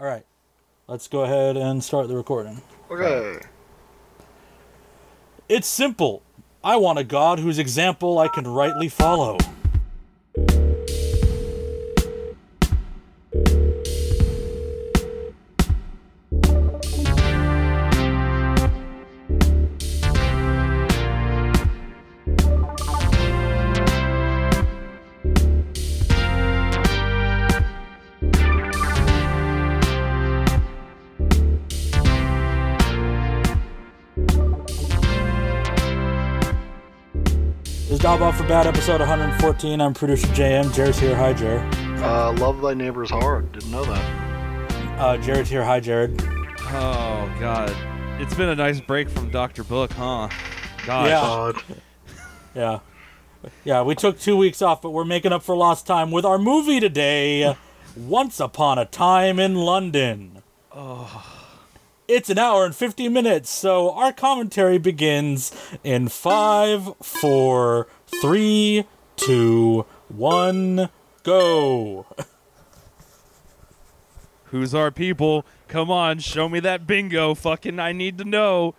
All right. Let's go ahead and start the recording. Okay. It's simple. I want a God whose example I can rightly follow. Bad, episode 114. I'm producer JM. Jared's here. Hi, Jared. Uh, love thy neighbor's hard. Didn't know that. Uh, Jared's here. Hi, Jared. Oh God, it's been a nice break from Doctor Book, huh? Gosh. Yeah. God. Yeah. Yeah, we took two weeks off, but we're making up for lost time with our movie today Once Upon a Time in London. Oh. It's an hour and 50 minutes, so our commentary begins in five, four, three, two, one, go. Who's our people? Come on, show me that bingo. Fucking, I need to know.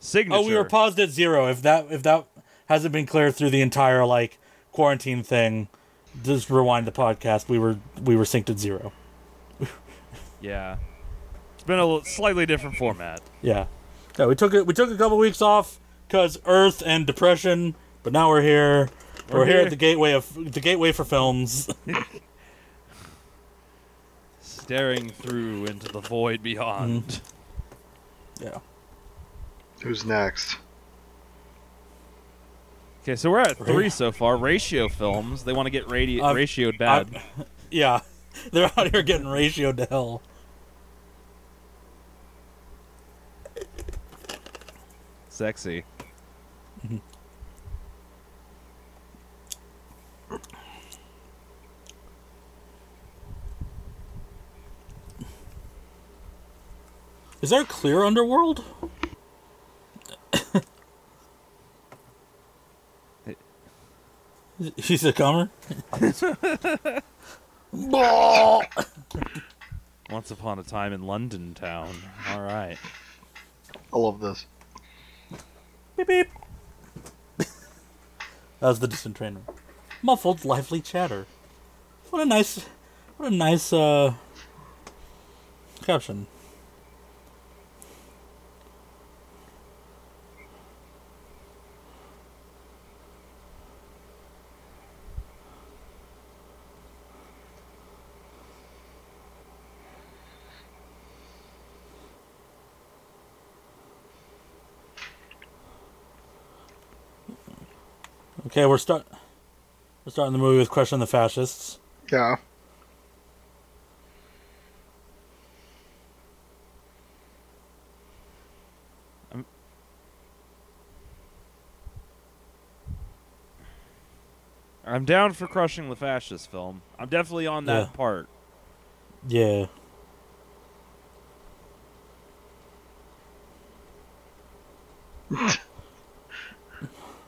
Signature. Oh, we were paused at zero. If that if that hasn't been clear through the entire like quarantine thing, just rewind the podcast. We were we were synced at zero. yeah. It's been a l- slightly different format. Yeah, yeah. We took it. We took a couple weeks off because Earth and depression, but now we're here. We're, We're here here. at the gateway of the gateway for films. Staring through into the void beyond. yeah. Who's next? Okay, so we're at three so far. Ratio films. They want to get radi- Uh, ratioed bad. I- yeah. They're out here getting ratioed to hell. Sexy. Is there a clear underworld? He's a comer. Once upon a time in London town. All right. I love this. Beep beep. that was the distant trainer. Muffled, lively chatter. What a nice, what a nice uh, caption. Okay, we're start. We're starting the movie with "Question the Fascists." Yeah. Um, I'm down for crushing the fascist film. I'm definitely on that Yeah. part. Yeah.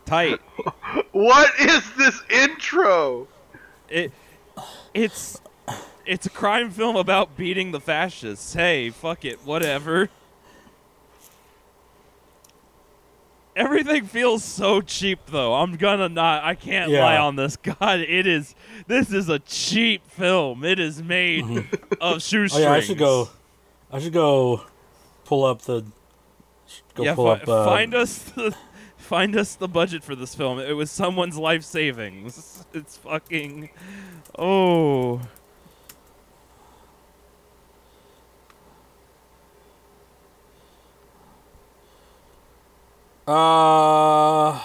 Tight. What is this intro? it it's it's a crime film about beating the fascists. Hey, fuck it, whatever. Everything feels so cheap though. I'm gonna not I can't Yeah. lie on this. God, it is this is a cheap film. It is made of shoestrings. Oh yeah, I should go. I should go pull up the. Go yeah, pull fi- up. Uh, find us the find us the budget for this film. It was someone's life savings. It's fucking oh Uh.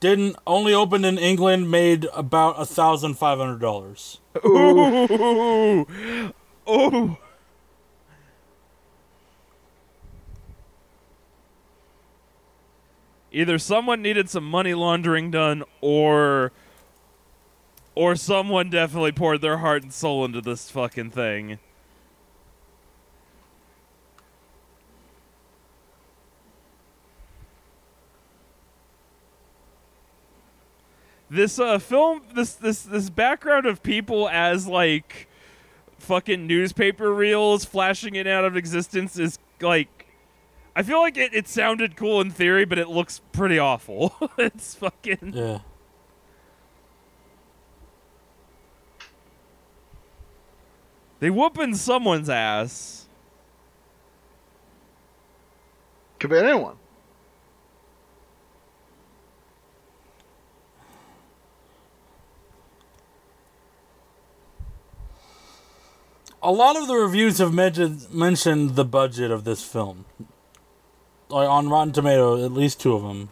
Didn't only opened in England, made about a thousand five hundred dollars. Ooh. Oh. Either someone needed some money laundering done or or someone definitely poured their heart and soul into this fucking thing. this uh film this this this background of people as like fucking newspaper reels flashing it out of existence is like I feel like it, it sounded cool in theory, but it looks pretty awful. it's fucking Yeah. they whooping someone's ass. Could be anyone. A lot of the reviews have mentioned mentioned the budget of this film. Like on Rotten Tomato, at least two of them.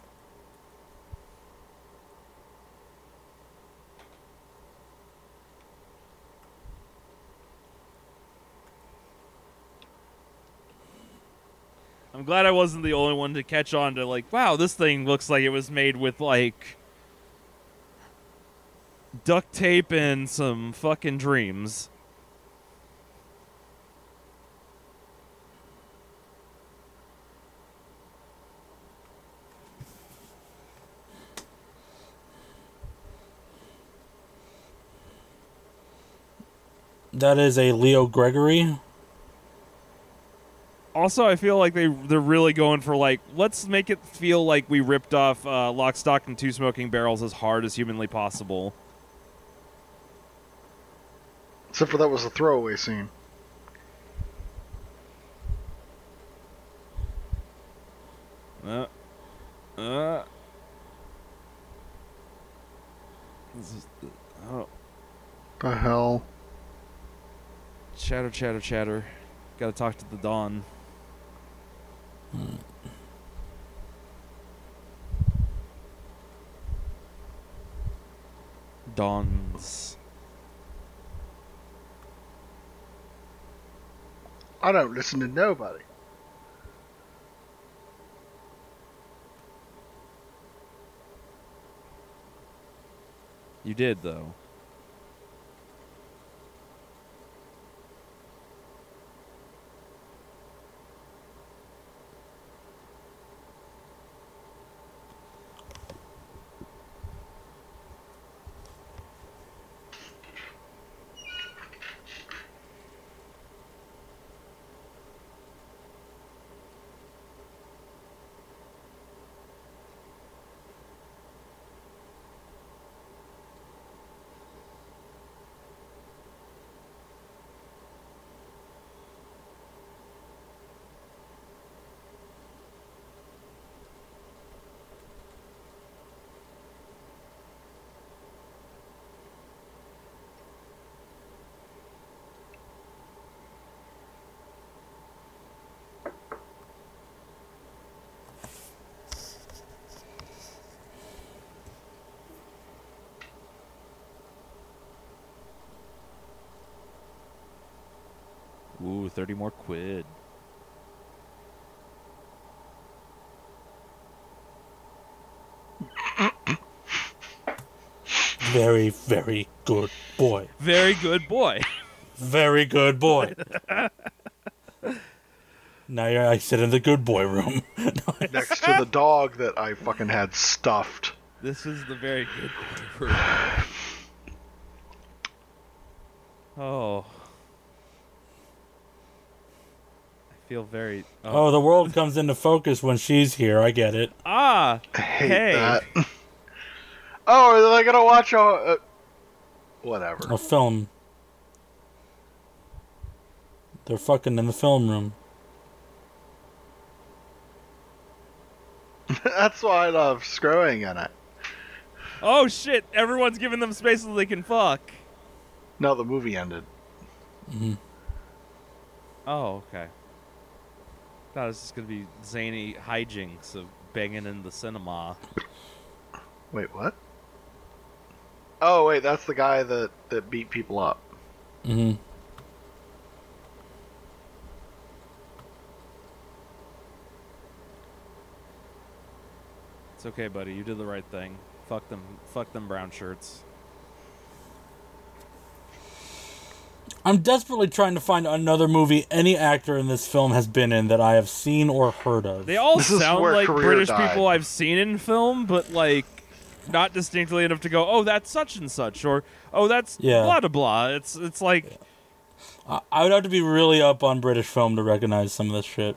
I'm glad I wasn't the only one to catch on to like, wow, this thing looks like it was made with like duct tape and some fucking dreams. That is a Leo Gregory. Also, I feel like they they're really going for like let's make it feel like we ripped off uh, Lock, Stock, and Two Smoking Barrels as hard as humanly possible. Except for that was a throwaway scene. Uh, uh. This is, oh, The hell? Chatter, chatter, chatter. Got to talk to the Dawn. Dawns. I don't listen to nobody. You did though. Ooh, 30 more quid. Very, very good boy. Very good boy. Very good boy. now you're, I sit in the good boy room. Next to the dog that I fucking had stuffed. This is the very good boy room. Oh. I feel very. Oh. oh, the world comes into focus when she's here. I get it. Ah! I hate Hey. that. oh, are they gonna watch a? Uh, whatever. A film. They're fucking in the film room. That's why I love screwing in it. Oh shit! Everyone's giving them space so they can fuck. No, the movie ended. Mm-hmm. Oh, okay. Thought it was just gonna be zany hijinks of banging in the cinema. Wait, what? Oh, wait, that's the guy that that beat people up. Mm-hmm. It's okay, buddy. You did the right thing. Fuck them. Fuck them brown shirts. I'm desperately trying to find another movie any actor in this film has been in that I have seen or heard of. They all This sound like British died. people I've seen in film, but like not distinctly enough to go, oh, that's such and such, or oh, that's Yeah. blah blah blah. It's it's like I, I would have to be really up on British film to recognize some of this shit.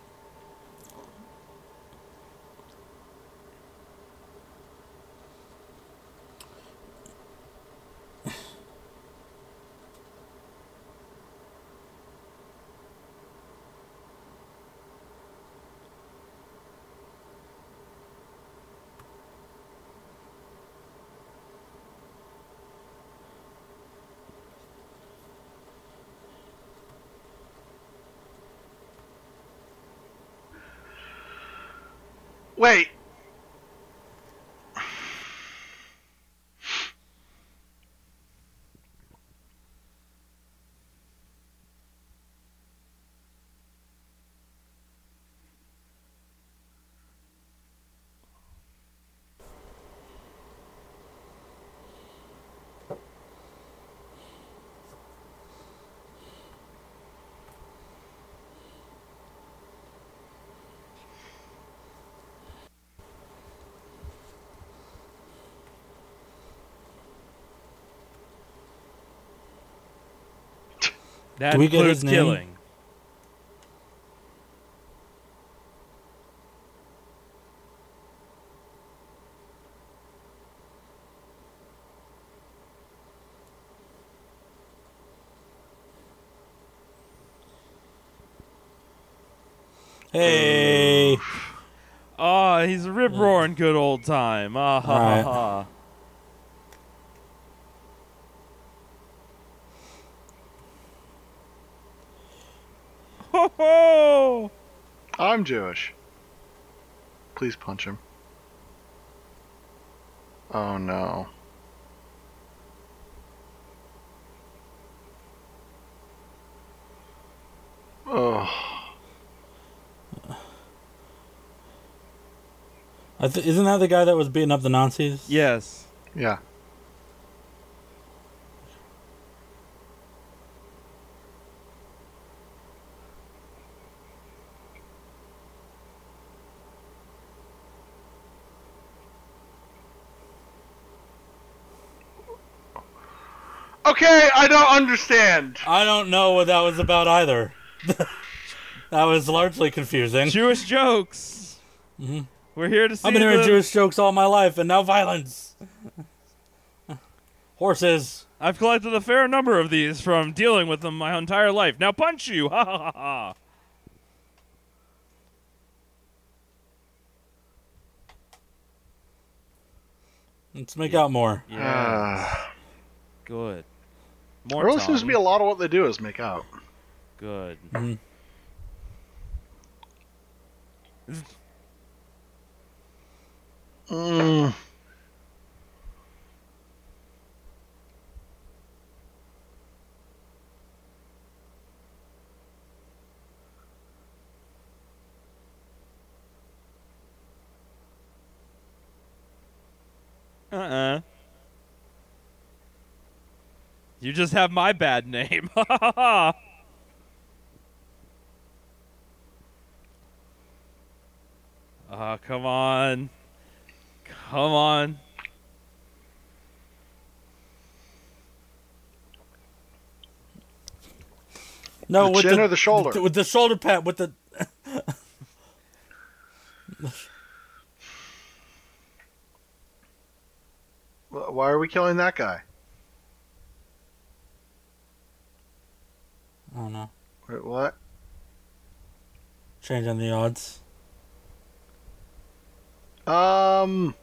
Wait. That Do we get includes killing. Hey, Oh, he's a rip roaring good old time. Ah ha ha Alright. ha. Ho ho! I'm Jewish. Please punch him. Oh no. Oh. I th- isn't that the guy that was beating up the Nazis? Yes. Yeah. Okay, I don't understand. I don't know what that was about either. that was largely confusing. Jewish jokes. Mhm. We're here to see I've been hearing the- Jewish jokes all my life, and now violence. Horses. I've collected a fair number of these from dealing with them my entire life. Now punch you! Ha ha ha ha! Let's make out more. Yeah, Ah. good. There More really seems to be a lot of what they do is make out. Good. Mhm. Mm. Uh-uh. You just have my bad name. Ah, come on. Come on. No, The with chin the or the shoulder? th- with the shoulder pat, with the Why are we killing that guy? I don't know. Wait, what? Changing the odds. Um,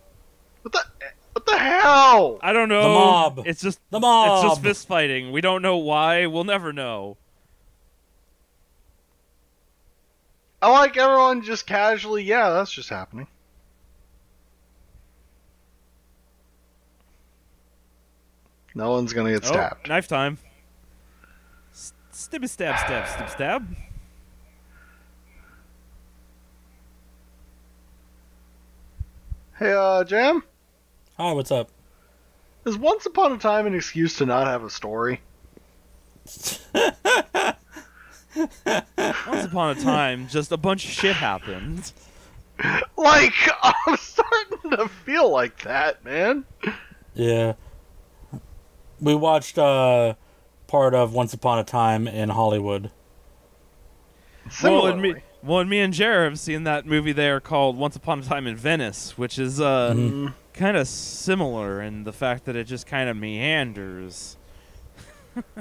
what the what the hell? I don't know. The mob. It's just The mob. it's just fist fighting. We don't know why. We'll never know. I like everyone just casually. Yeah, that's just happening. No one's gonna get Oh, stabbed. knife time. S- Stibby stab stab stib stab. Hey, uh, Jam, Hi, what's up? is Once Upon a Time an excuse to not have a story? Once upon a time, just a bunch of shit happened. Like, I'm starting to feel like that, man. Yeah. We watched uh part of Once Upon a Time in Hollywood. Well, and me, well, and me and Jared have seen that movie there called Once Upon a Time in Venice, which is uh, Mhm. kind of similar in the fact that it just kind of meanders.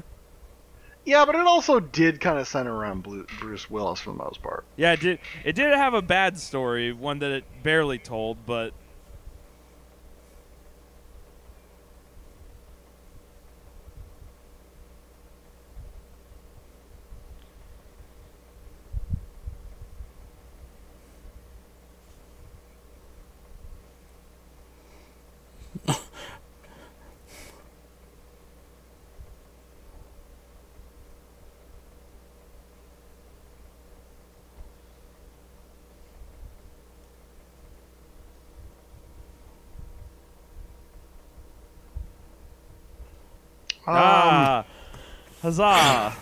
yeah, but it also did kind of center around Bruce Willis for the most part. Yeah, it did. It did have a bad story, one that it barely told, but ah, huzzah!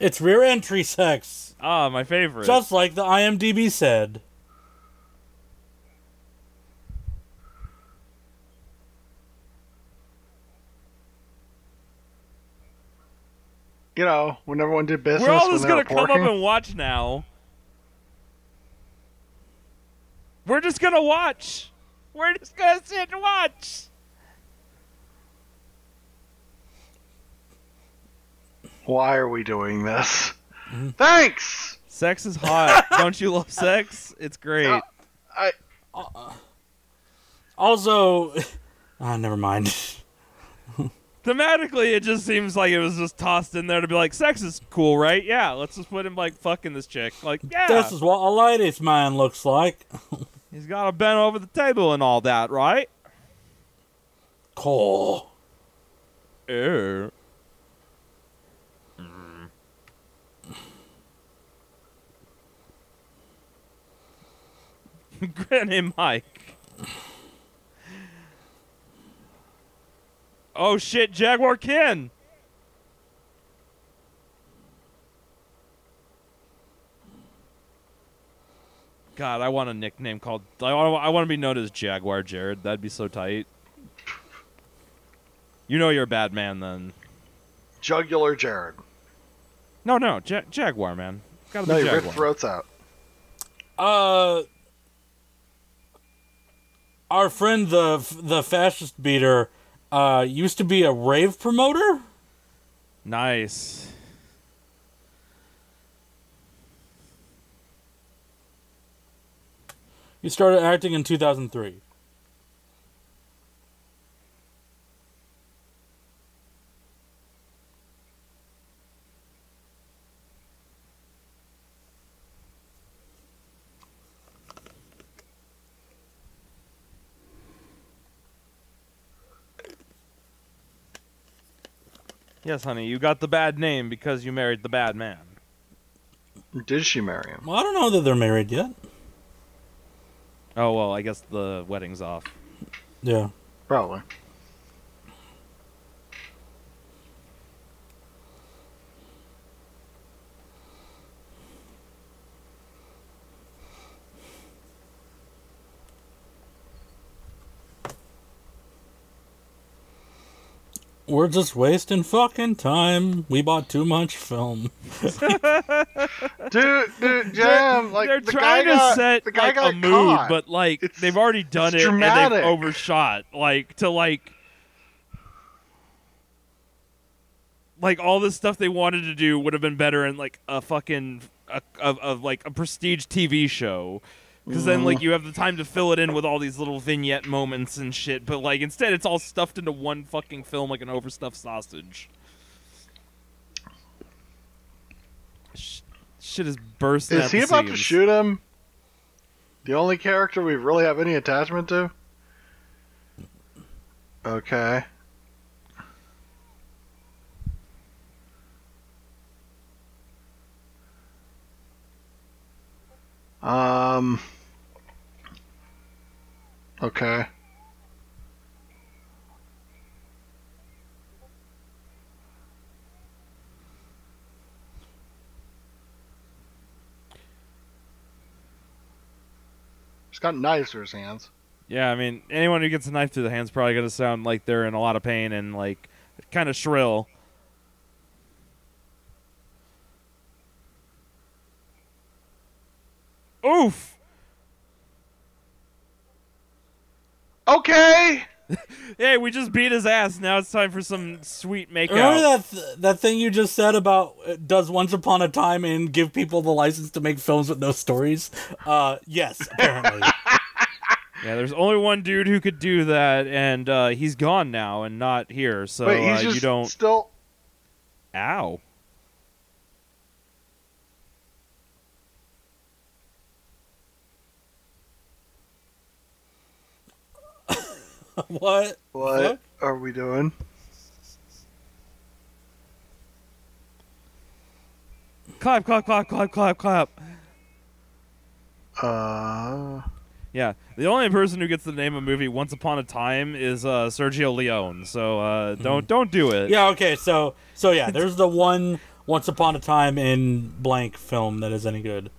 It's rear entry sex, ah, my favorite. just like the IMDb said. you know, when everyone did business, We're all when just they gonna were come up porking. and watch now. We're just gonna watch. We're just gonna sit and watch. Why are we doing this? Mm-hmm. Thanks. Sex is hot. Don't you love sex? It's great. Uh, I Also, ah, never mind. Thematically, it just seems like it was just tossed in there to be like, sex is cool, right? Yeah, let's just put him like fucking this chick. Like, yeah, This is what a ladies' man looks like. He's got to bend over the table and all that, right? Cool. Yeah. Granny Mike. Oh shit, Jaguar Ken. God, I want a nickname called. I want, I want to be known as Jaguar Jared. That'd be so tight. You know you're a bad man then. jugular Jared. No, no, ja- Jaguar man. Gotta No, be you rip Jaguar. throats out. Uh, our friend the the fascist beater uh used to be a rave promoter. Nice. He started acting in 2003. Yes, honey, you got the bad name because you married the bad man. Did she marry him? Well, I don't know that they're married yet. Oh well, I guess the wedding's off. Yeah. Probably. We're just wasting fucking time. We bought too much film. Dude, dude, Jam, like They're the trying guy to got, set the guy like got a mood, caught. but like It's- they've already done it's it and they've overshot. Like to like like all this stuff they wanted to do would have been better in like a fucking a, of of like a prestige TV show. Because then, like, mm. you have the time to fill it in with all these little vignette moments and shit. But like, instead, it's all stuffed into one fucking film like an overstuffed sausage. Sh- shit is bursting. Is he the about to shoot him? The only character we really have any attachment to? Okay. Um. Okay. He's got knives to his hands. Yeah, I mean, anyone who gets a knife through the hand's probably going to sound like they're in a lot of pain and like kind of shrill. Oof! Okay. Hey, we just beat his ass. Now it's time for some sweet makeout. Remember that th- that thing you just said about uh, does Once Upon a Time and give people the license to make films with no stories? Uh, yes, apparently. Yeah, there's only one dude who could do that, and uh, he's gone now and not here. So Wait, he's uh, just you don't. still. Ow! what? What Fuck? are we doing? Clap, clap, clap, clap, clap, clap. Uh. Yeah, the only person who gets the name of movie "Once Upon a Time" is uh, Sergio Leone. So uh, don't don't do it. Yeah. Okay. So so yeah, there's the one Once Upon a Time in blank film that is any good.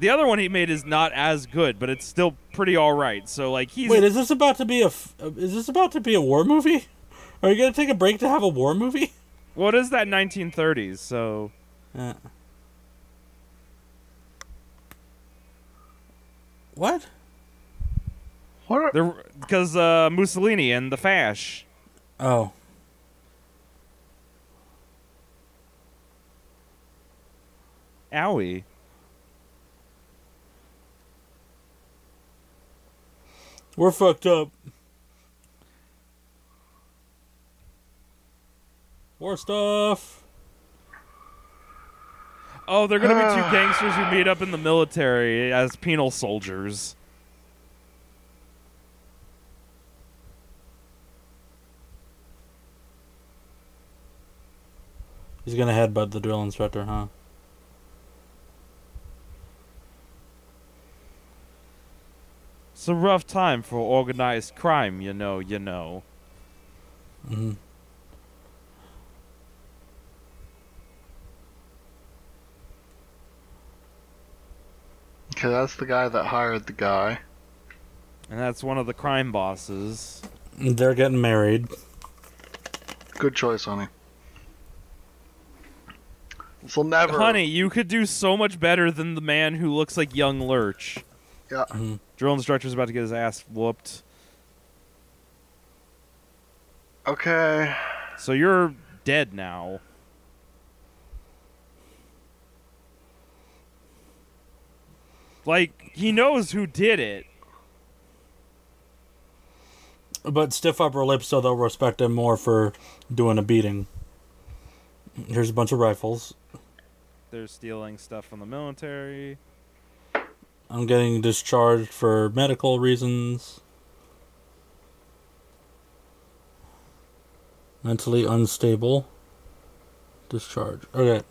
The other one he made is not as good, but it's still pretty all right. So like he's Wait, is this about to be a f- uh, is this about to be a war movie? Are you gonna take a break to have a war movie? what is that 1930s? So Uh. What? What? Because uh, Mussolini and the Fash. Oh. Owie. We're fucked up. War stuff. Oh, they're gonna be two ah. gangsters who meet up in the military as penal soldiers. He's gonna headbutt the drill instructor, huh? It's a rough time for organized crime, you know. You know. hmm okay, that's the guy that hired the guy. And that's one of the crime bosses. They're getting married. Good choice, honey. This will never. Honey, you could do so much better than the man who looks like young Lurch. Yeah. Mhm. Drill instructor's about to get his ass whooped. Okay. So you're dead now. Like, he knows who did it. But stiff upper lip, so they'll respect him more for doing a beating. Here's a bunch of rifles. They're stealing stuff from the military. I'm getting discharged for medical reasons. Mentally unstable. Discharge. Okay.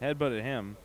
Headbutted him.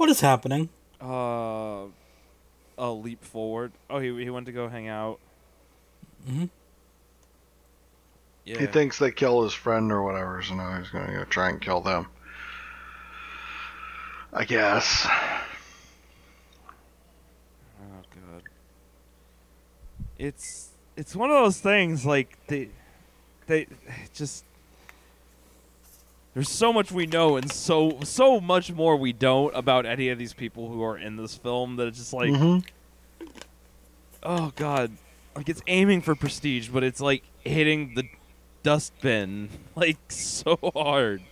What is happening? Uh, a leap forward. Oh, he he went to go hang out. Mhm. Yeah. He thinks they killed his friend or whatever, so now he's gonna go try and kill them. I guess. Oh god. It's it's one of those things like they they just there's so much we know and so so much more we don't about any of these people who are in this film that it's just like Mhm. oh god, like it's aiming for prestige, but it's like hitting the dustbin like so hard.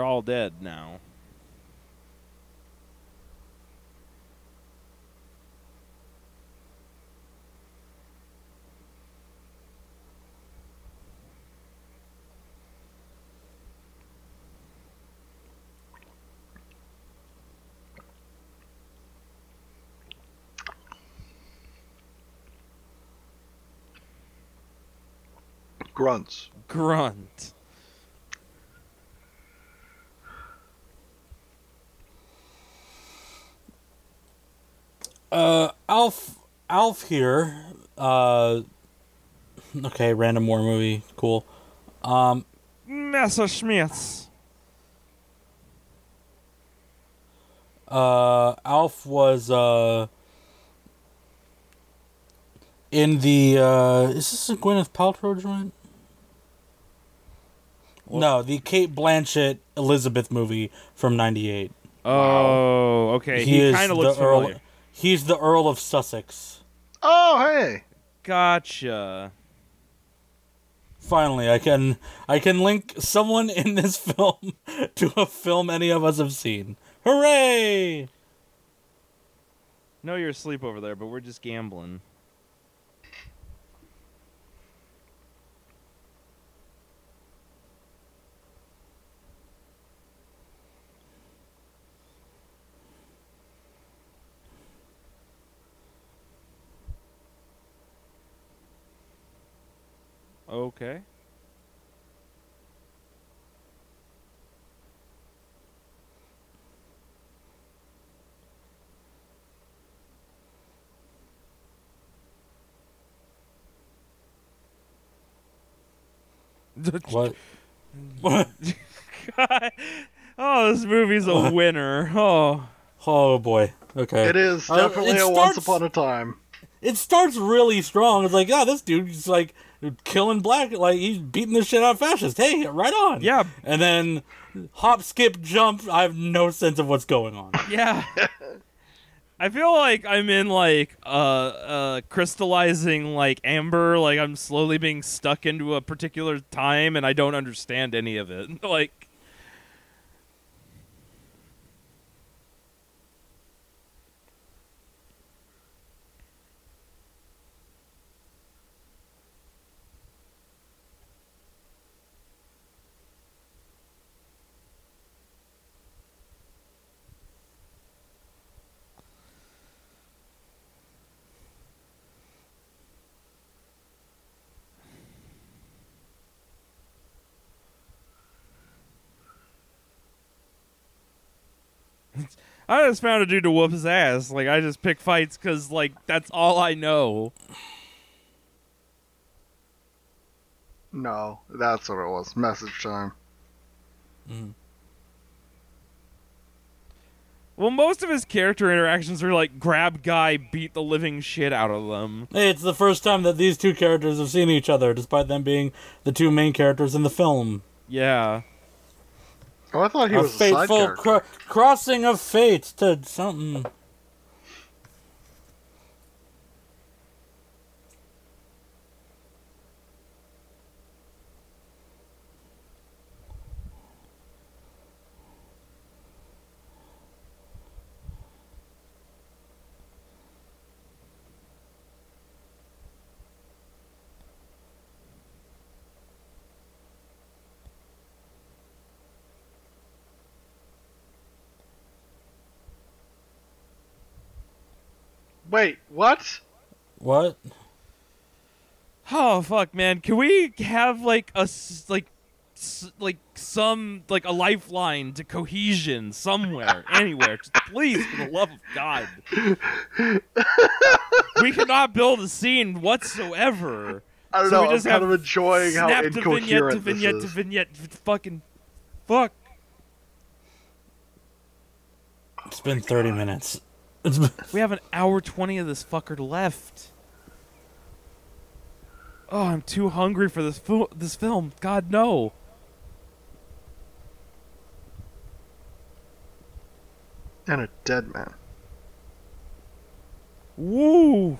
They're all dead now. Grunts. Grunt. Uh, Alf, Alf here. Uh, okay, random war movie, cool. Um, Messerschmitts. uh, Alf was uh in the uh, is this a Gwyneth Paltrow joint? No, the Cate Blanchett Elizabeth movie from '98. Oh, okay. He, kind of looks the Earl. Familiar. He's the Earl of Sussex. Oh, hey. Gotcha. Finally, I can I can link someone in this film to a film any of us have seen. Hooray! No, you're asleep over there, but we're just gambling. Okay. What? what? God. Oh, this movie's a winner. Oh. Oh boy. Okay. It is Uh, definitely it a once upon a time. It starts really strong. It's like, yeah, this dude's like killing black, like he's beating the shit out of fascists. Hey, right on. Yeah. And then hop, skip, jump. I have no sense of what's going on. Yeah. I feel like I'm in like uh uh crystallizing like amber, like I'm slowly being stuck into a particular time and I don't understand any of it. Like I just found a dude to whoop his ass. Like I just pick fights cuz like that's all I know. No, that's what it was. Message time. Mm-hmm. Well, most of his character interactions are like grab guy, beat the living shit out of them. Hey, it's the first time that these two characters have seen each other, despite them being the two main characters in the film. Yeah. Oh, I thought he a was a fateful character. crossing of fate to something. Wait, what? What? Oh fuck, man! Can we have like a like like some like a lifeline to cohesion somewhere, anywhere? Just please, for the love of God. we cannot build a scene whatsoever. I don't So know. we I'm just kind have of enjoying how Snap to vignette to incoherent this vignette is. to vignette. f- Fucking fuck. It's been 30 minutes. We have an hour twenty of this fucker left. Oh, I'm too hungry for this fo- this film. God no. and a dead man. Woo.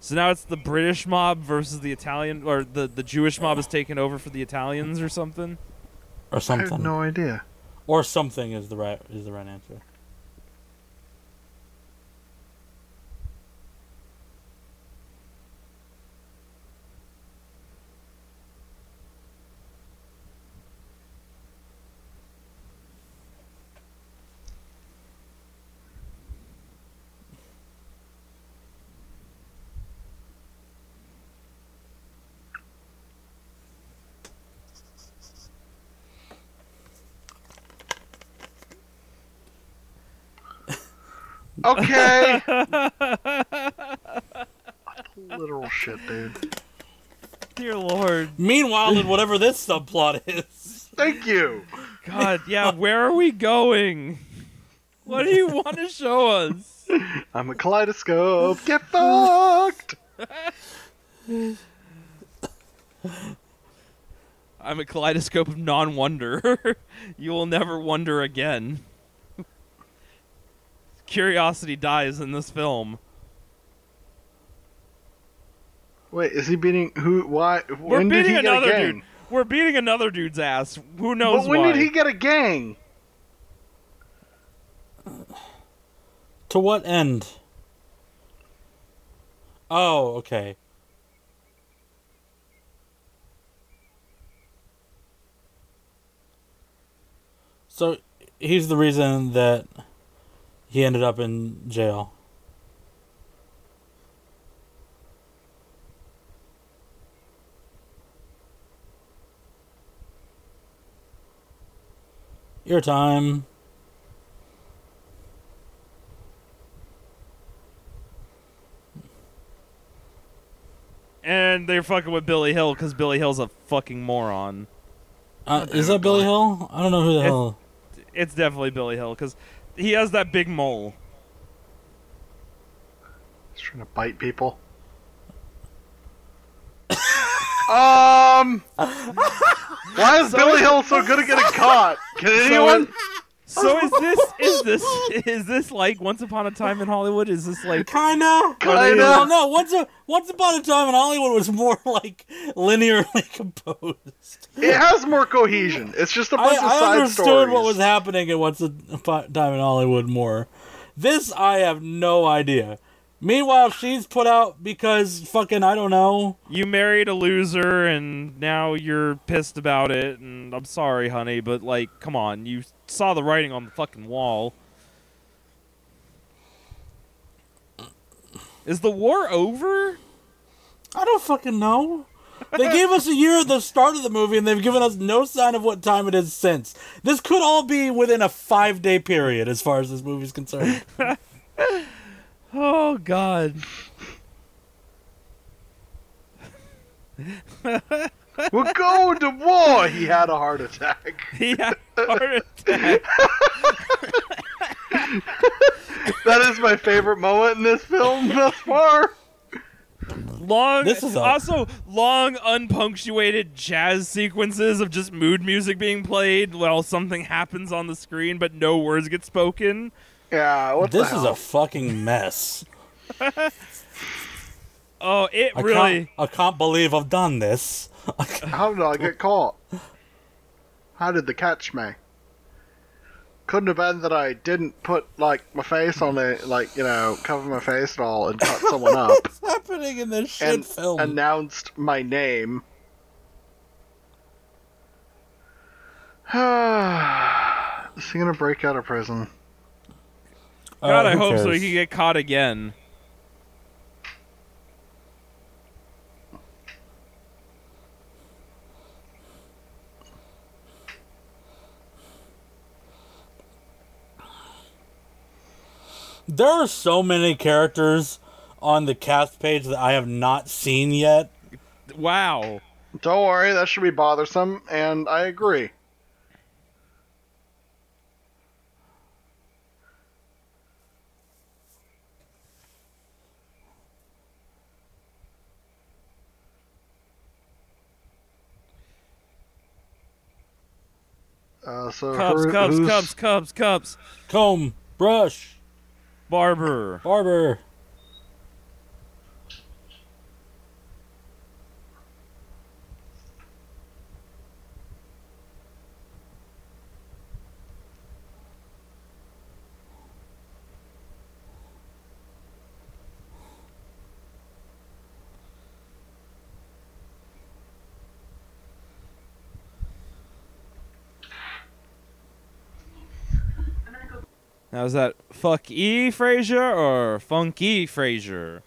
So now it's the British mob versus the Italian, or the, the Jewish mob is taking over for the Italians or something. Or I have something. no idea. Or something is the right is the right answer. Okay. Literal shit, dude. Dear Lord. Meanwhile, in whatever this subplot is, Thank you. God, yeah, where are we going? What do you want to show us? I'm a kaleidoscope. Get fucked. I'm a kaleidoscope of non wonder. you will never wonder again. Curiosity dies in this film. Wait, is he beating who? Why? We're when did beating he get a another gang? dude. We're beating another dude's ass. Who knows But when why? did he get a gang? to what end? Oh, okay. So he's the reason that he ended up in jail. Your time. and they're fucking with Billy Hill because Billy Hill's a fucking moron. Uh, is that Billy Hill? I don't know who the It's- hell. It's definitely Billy Hill because he has that big mole. He's trying to bite people. um. Why is Billy Hill so good at getting caught? Can anyone? So is this is this is this like Once Upon a Time in Hollywood? Is this like Kinda. Kinda. Well, no. Once a, once upon a time in Hollywood was more like linearly composed. It has more cohesion. It's just a bunch of I side understood stories. what was happening at Once Upon a Time in Hollywood more. This I have no idea. Meanwhile, she's put out because fucking I don't know. you married a loser and now you're pissed about it? And I'm sorry, honey, but like, come on, you saw the writing on the fucking wall. Is the war over? I don't fucking know. They gave us a year at the start of the movie, and they've given us no sign of what time it is since. This could all be within a five day period, as far as this movie's concerned. Oh God. We're going to war. He had a heart attack. He had a heart attack. That is my favorite moment in this film thus far. long This is a- also long unpunctuated jazz sequences of just mood music being played while something happens on the screen but no words get spoken Yeah, what this the is hell? a fucking mess. oh it I really can't, I can't believe I've done this. How did I get caught? How did they catch me? Couldn't have been that I didn't put like my face on it, like you know, cover my face at all and cut someone up What's happening in this shit and film? announced my name. is he gonna break out of prison? God Uh, i who hope so he can get caught again There are so many characters on the cast page that I have not seen yet. Wow. Don't worry, that should be bothersome, and I agree. Uh, so Cubs, who- Cubs, Cubs, Cubs, Cubs. Comb, brush, Barber. barber. Now is that fuck E Frazier or Funky Frazier?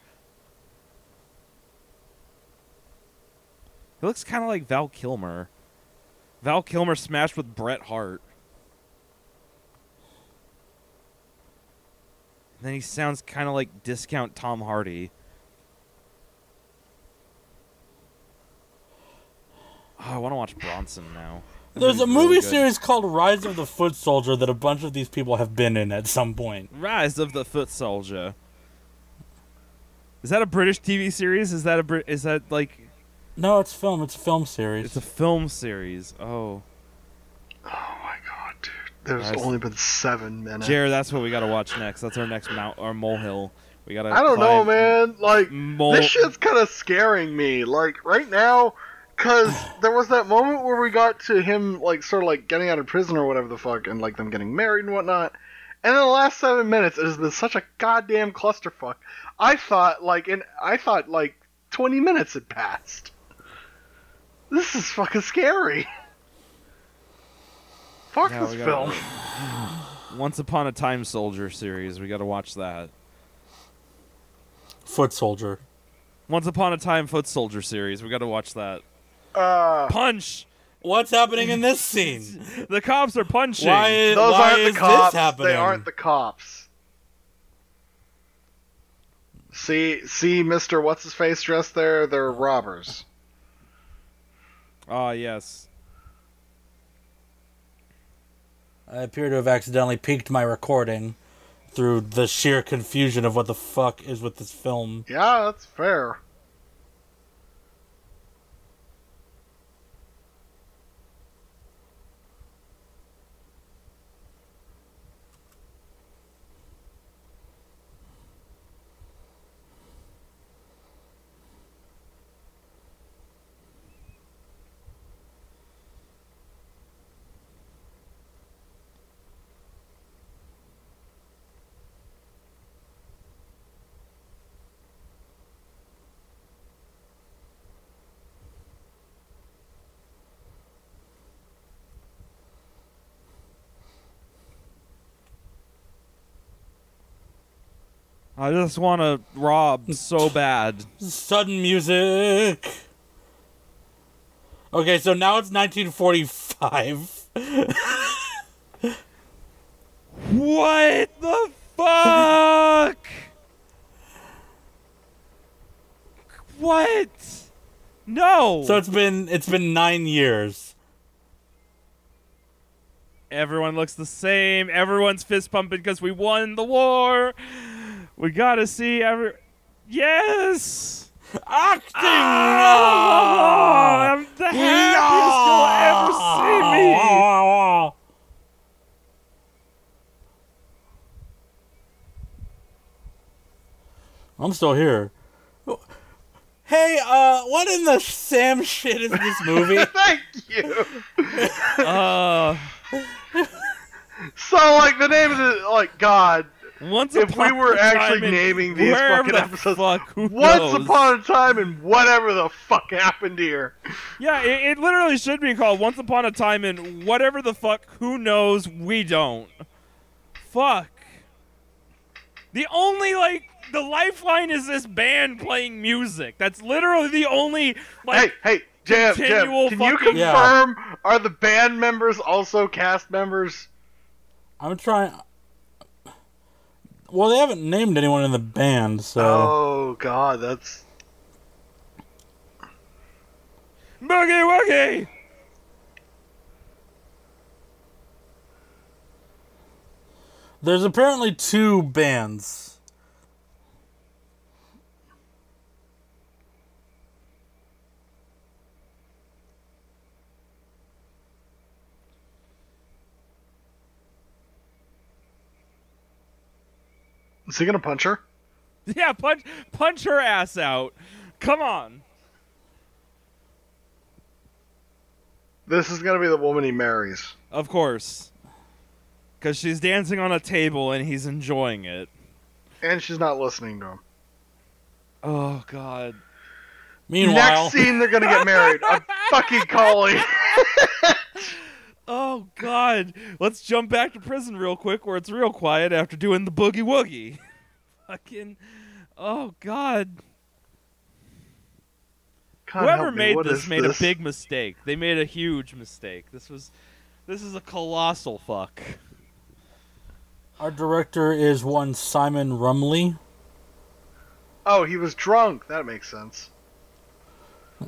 He looks kind of like Val Kilmer. Val Kilmer smashed with Bret Hart. then he sounds kind of like discount Tom Hardy. Oh, I want to watch Bronson now. That There's a movie really series called Rise of the Foot Soldier that a bunch of these people have been in at some point. Rise of the Foot Soldier. Is that a British TV series? Is that a Brit? Is that like No, it's film. It's a film series. it's a film series? Oh, Oh my god, dude. There's Nice. only been seven minutes. Jared, that's what we gotta watch next. That's our next mount our molehill. We gotta. I don't know, man. Like, Mole- this shit's kind of scaring me. Like, right now, because there was that moment where we got to him, like, sort of like getting out of prison or whatever the fuck, and, like, them getting married and whatnot. And in the last seven minutes, it has been such a goddamn clusterfuck. I thought, like, and I thought, like, 20 minutes had passed. This is fucking scary. Fuck Yeah, this we gotta- film. Once Upon a Time Soldier series. We gotta watch that. Foot Soldier. Once Upon a Time Foot Soldier series. We gotta watch that. Uh, Punch. What's happening in this scene? The cops are punching. Why is, those why aren't is the cops. this happening? They aren't the cops. See, see, Mister, what's his face dressed there? They're robbers. Ah, yes. I appear to have accidentally peaked my recording through the sheer confusion of what the fuck is with this film. Yeah, that's fair. I just want to rob so bad. Sudden music. Okay, so now it's 1945. What the fuck? What? No. So it's been it's been nine years. everyone looks the same. Everyone's fist pumping because we won the war. We gotta see every. Yes. Acting. Oh, I'm the happiest you'll ever see me. I'm still here. Hey, uh, what in the Sam shit is this movie? Thank you. Uh, So, like, the name of the like God. Once If we upon were a actually time naming these fucking the episodes, fuck, who Once knows? upon a time, and whatever the fuck happened here. Yeah, it, it literally should be called Once Upon a Time in whatever the fuck, who knows, we don't. Fuck. The only, like, the lifeline is this band playing music. That's literally the only, like, hey, hey, Jam, Jam, continual can you fucking- confirm? Are the band members also cast members? I'm trying. Well, they haven't named anyone in the band, so Oh god, that's Boogie Woogie! there's apparently two bands. Is he gonna punch her? Yeah, punch punch her ass out. Come on. This is gonna be the woman he marries. Of course. Cuz she's dancing on a table and he's enjoying it. And she's not listening to him. Oh god. Meanwhile, Next scene they're gonna get married. I'm fucking calling. Oh god. Let's jump back to prison real quick where it's real quiet after doing the boogie woogie. Fucking Oh god. God Whoever me, made this made this? a big mistake. They made a huge mistake. This was this is a colossal fuck. our director is one Simon Rumley. Oh, he was drunk. That makes sense.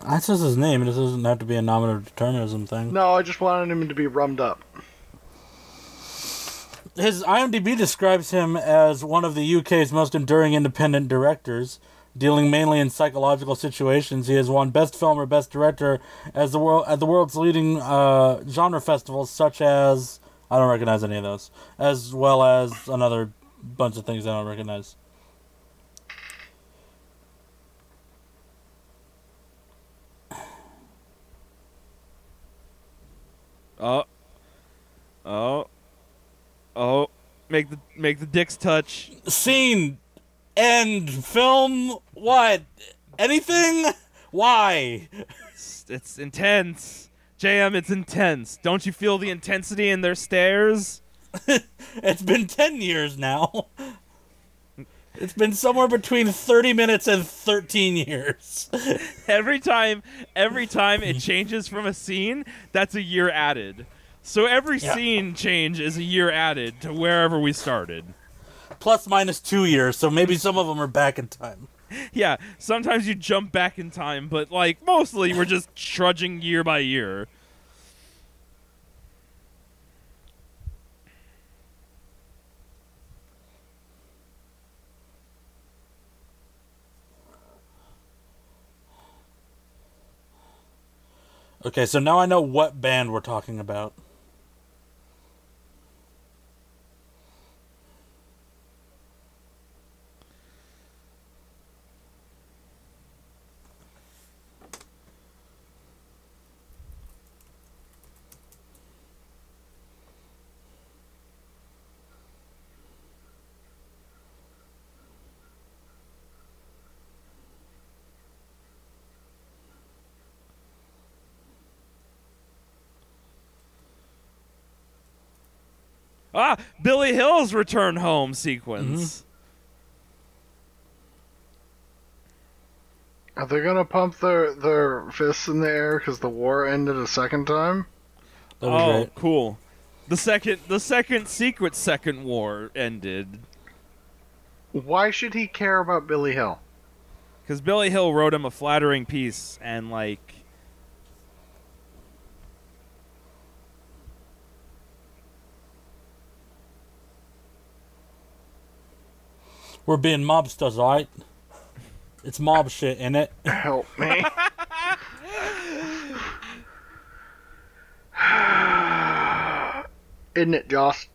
That's just his name. It doesn't have to be a nominative determinism thing. No, I just wanted him to be rummed up. His IMDb describes him as one of the UK's most enduring independent directors, dealing mainly in psychological situations. He has won Best Film or Best Director as the world at the world's leading uh, genre festivals, such as I don't recognize any of those, as well as another bunch of things I don't recognize. Oh. Oh. Oh. Make the make the dicks touch. Scene, end, film, what? Anything? Why? It's, it's intense. JM, it's intense. Don't you feel the intensity in their stares? It's been 10 years now. It's been somewhere between 30 minutes and 13 years. Every time every time it changes from a scene, that's a year added. So every Yeah. scene change is a year added to wherever we started. Plus minus two years, so maybe some of them are back in time. Yeah, sometimes you jump back in time, but like mostly we're just trudging year by year. Okay, so now I know what band we're talking about. Ah, Billy Hill's return home sequence. Are they gonna pump their their fists in the air because the war ended a second time? Oh, great. cool. The second the second secret second war ended Why should he care about Billy Hill? cuz Billy Hill wrote him a flattering piece and like We're being mobsters, alright? It's mob shit in it. Help me. Isn't it, Joss?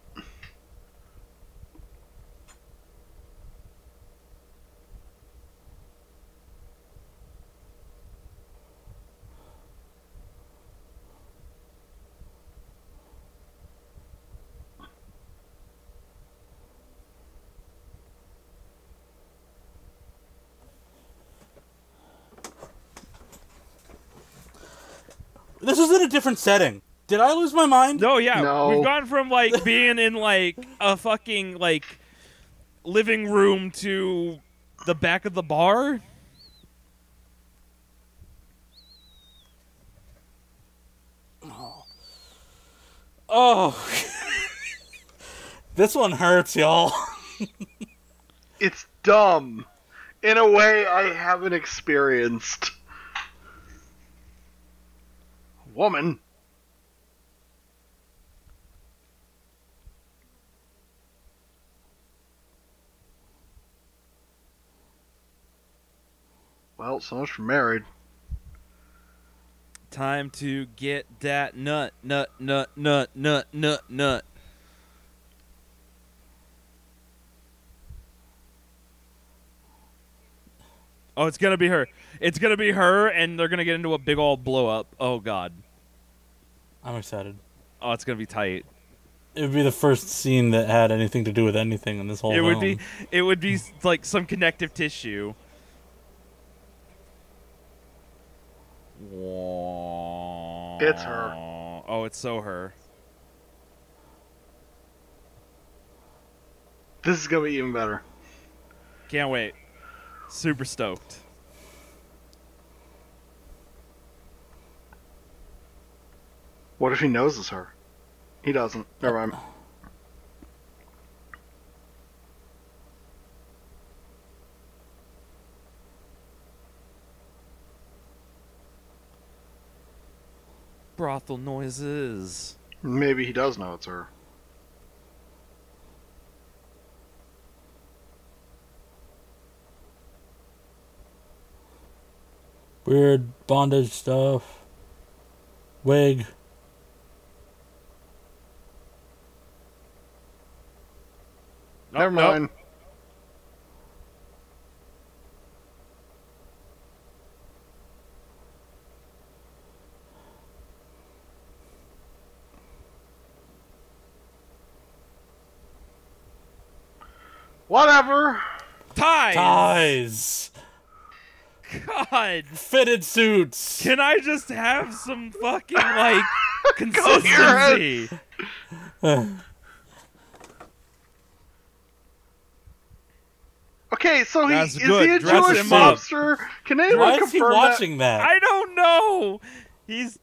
This was in a different setting. Did I lose my mind? No, yeah. No. We've gone from like being in like a fucking like living room to the back of the bar. Oh. oh. this one hurts, y'all. it's dumb in a way I haven't experienced. Woman. Well, so much for married. Time to get that nut, nut, nut, nut, nut, nut, nut. Oh, it's gonna be her. It's gonna be her, and they're gonna get into a big old blow up. Oh God. I'm excited. Oh, it's gonna be tight. It would be the first scene that had anything to do with anything in this whole. It would be. It would be like some connective tissue. It's her. Oh, it's so her. This is gonna be even better. Can't wait. Super stoked. What if he knows it's her? He doesn't. Never mind. Brothel noises. Maybe he does know it's her. Weird bondage stuff. Wig. Nope, Never nope. mind. Whatever. Ties. Ties. God. Fitted suits. Can I just have some fucking like consistency? Okay, so he That's is good. he a Dress Jewish him up. mobster? Can anyone Why is he confirm that? watching that? I don't know. He's.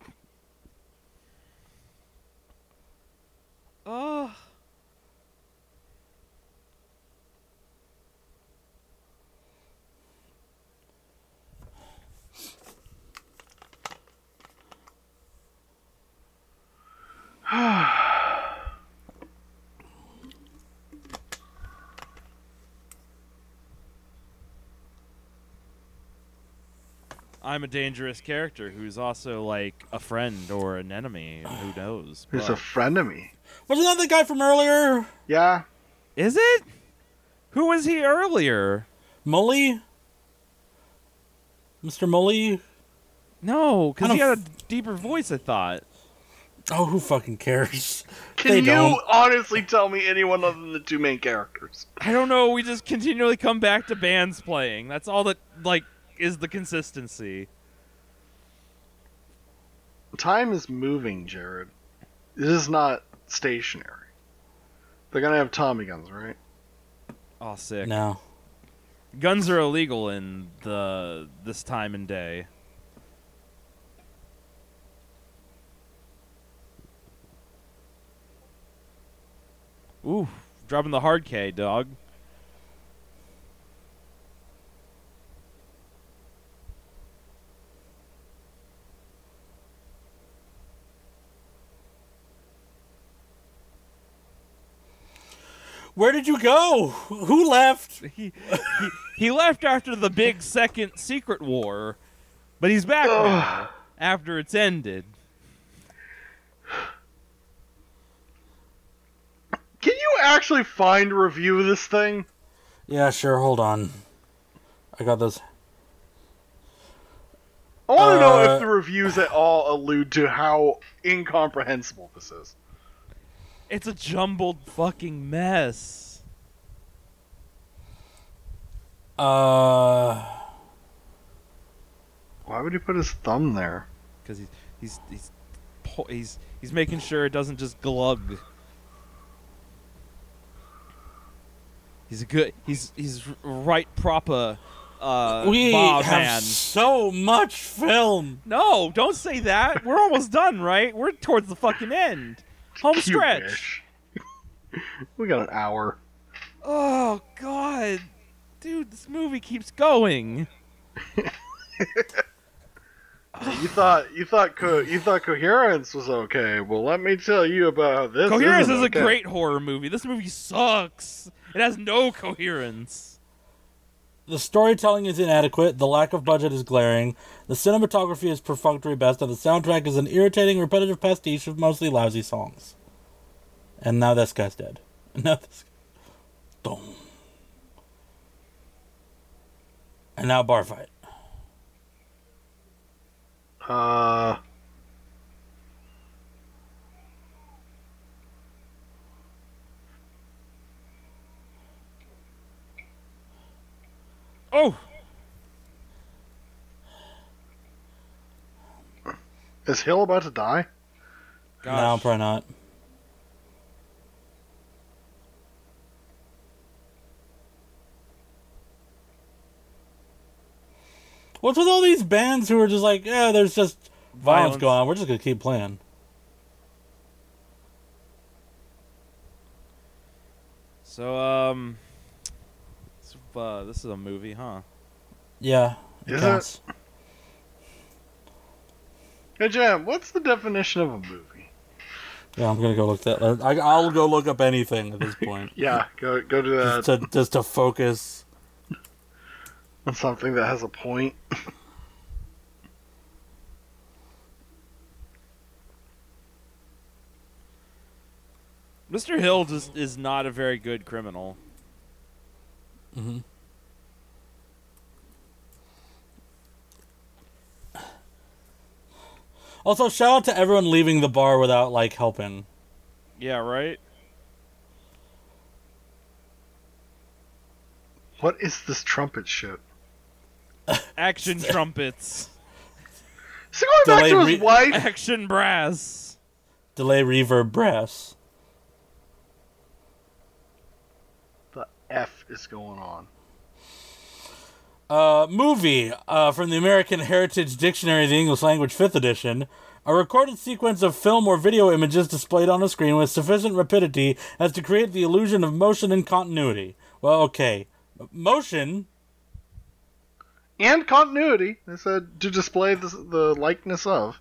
Oh. I'm a dangerous character who's also like a friend or an enemy. Who knows? He's a But- friend of me. Wasn't that the guy from earlier? Yeah. Is it? Who was he earlier? Mully? Mr. Mully? No, because he had a deeper voice. I thought. Oh, who fucking cares? Can They you don't. honestly tell me anyone other than the two main characters? I don't know. We just continually come back to bands playing. That's all that like is the consistency. Time is moving, Jared. It is not stationary. They're gonna have Tommy guns, right? Oh, sick. No. Guns are illegal in the this time and day. Ooh, dropping the hard K, dog. Where did you go? Who left? He, he he left after the big second secret war, but he's back now after it's ended. Can you actually find a review of this thing? Yeah, sure. Hold on. I got this. I want to know Uh, if the reviews at all allude to how incomprehensible this is. It's a jumbled fucking mess. Uh, Why would he put his thumb there? because he's he's he's he's he's making sure it doesn't just glug. He's a good. He's he's right proper. Uh, we bar have man. so much film. No, don't say that. We're almost done, right? We're towards the fucking end. Home stretch. we got an hour. Oh God. dude, this movie keeps going. You thought you thought co- you thought coherence was okay. Well, let me tell you about this. Coherence isn't is a okay. great horror movie. This movie sucks. It has no coherence. The storytelling is inadequate, the lack of budget is glaring, the cinematography is perfunctory best, and the soundtrack is an irritating, repetitive pastiche of mostly lousy songs. And now this guy's dead. And now this. Boom. And now bar fight. Uh, Oh, is Hill about to die? No, gosh. probably not. What's with all these bands who are just like, yeah, there's just violence, Violence. going on. We're just gonna keep playing. So, um, this, uh, this is a movie, huh? Yeah, it Is it? Hey, Jam, what's the definition of a movie? Yeah, I'm gonna go look that. I, I'll go look up anything at this point, Yeah, go go to that just to just to focus. on something that has a point. Mr. Hill just is not a very good criminal. Hmm Also, shout out to everyone leaving the bar without like helping. Yeah, right? What is this trumpet shit? Action trumpets. Is he going back to his re- wife? Action brass. Delay reverb brass. The F is going on. Uh, movie uh, from the American Heritage Dictionary of the English Language, 5th edition. A recorded sequence of film or video images displayed on a screen with sufficient rapidity as to create the illusion of motion and continuity. Well, okay. Motion, And continuity. They said to display the, the likeness of.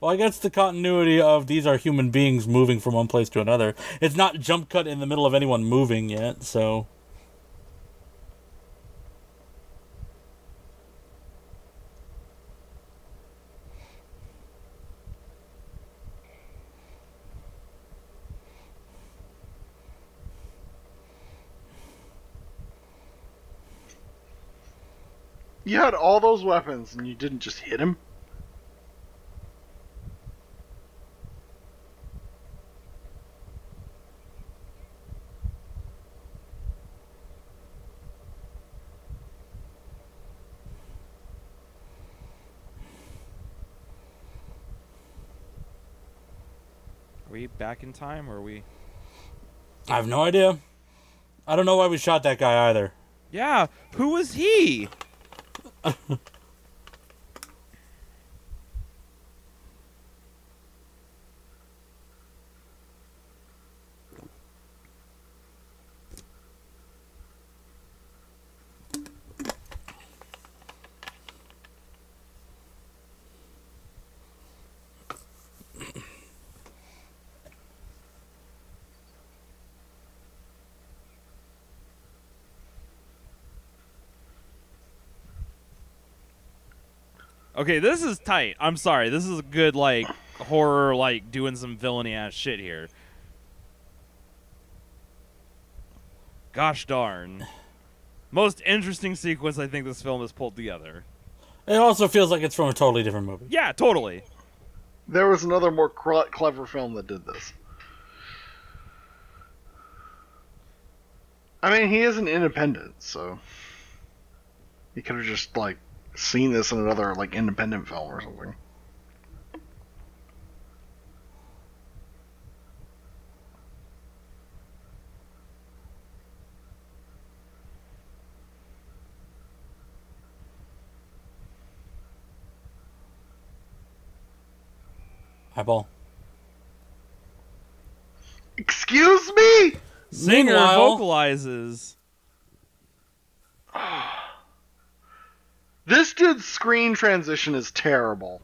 Well, I guess the continuity of these are human beings moving from one place to another. It's not jump cut in the middle of anyone moving yet, so. You had all those weapons and you didn't just hit him? We back in time or are we. I have no idea. I don't know why we shot that guy either. Yeah, who was he? Okay, this is tight. I'm sorry. This is a good like horror like doing some villainy ass shit here. Gosh darn. Most interesting sequence I think this film has pulled together. It also feels like it's from a totally different movie. Yeah, totally. There was another more cr- clever film that did this. I mean, he is an independent, so he could have just like seen this in another like independent film or something. Eyeball. Excuse me. Singer Meanwhile- vocalizes. This dude's screen transition is terrible.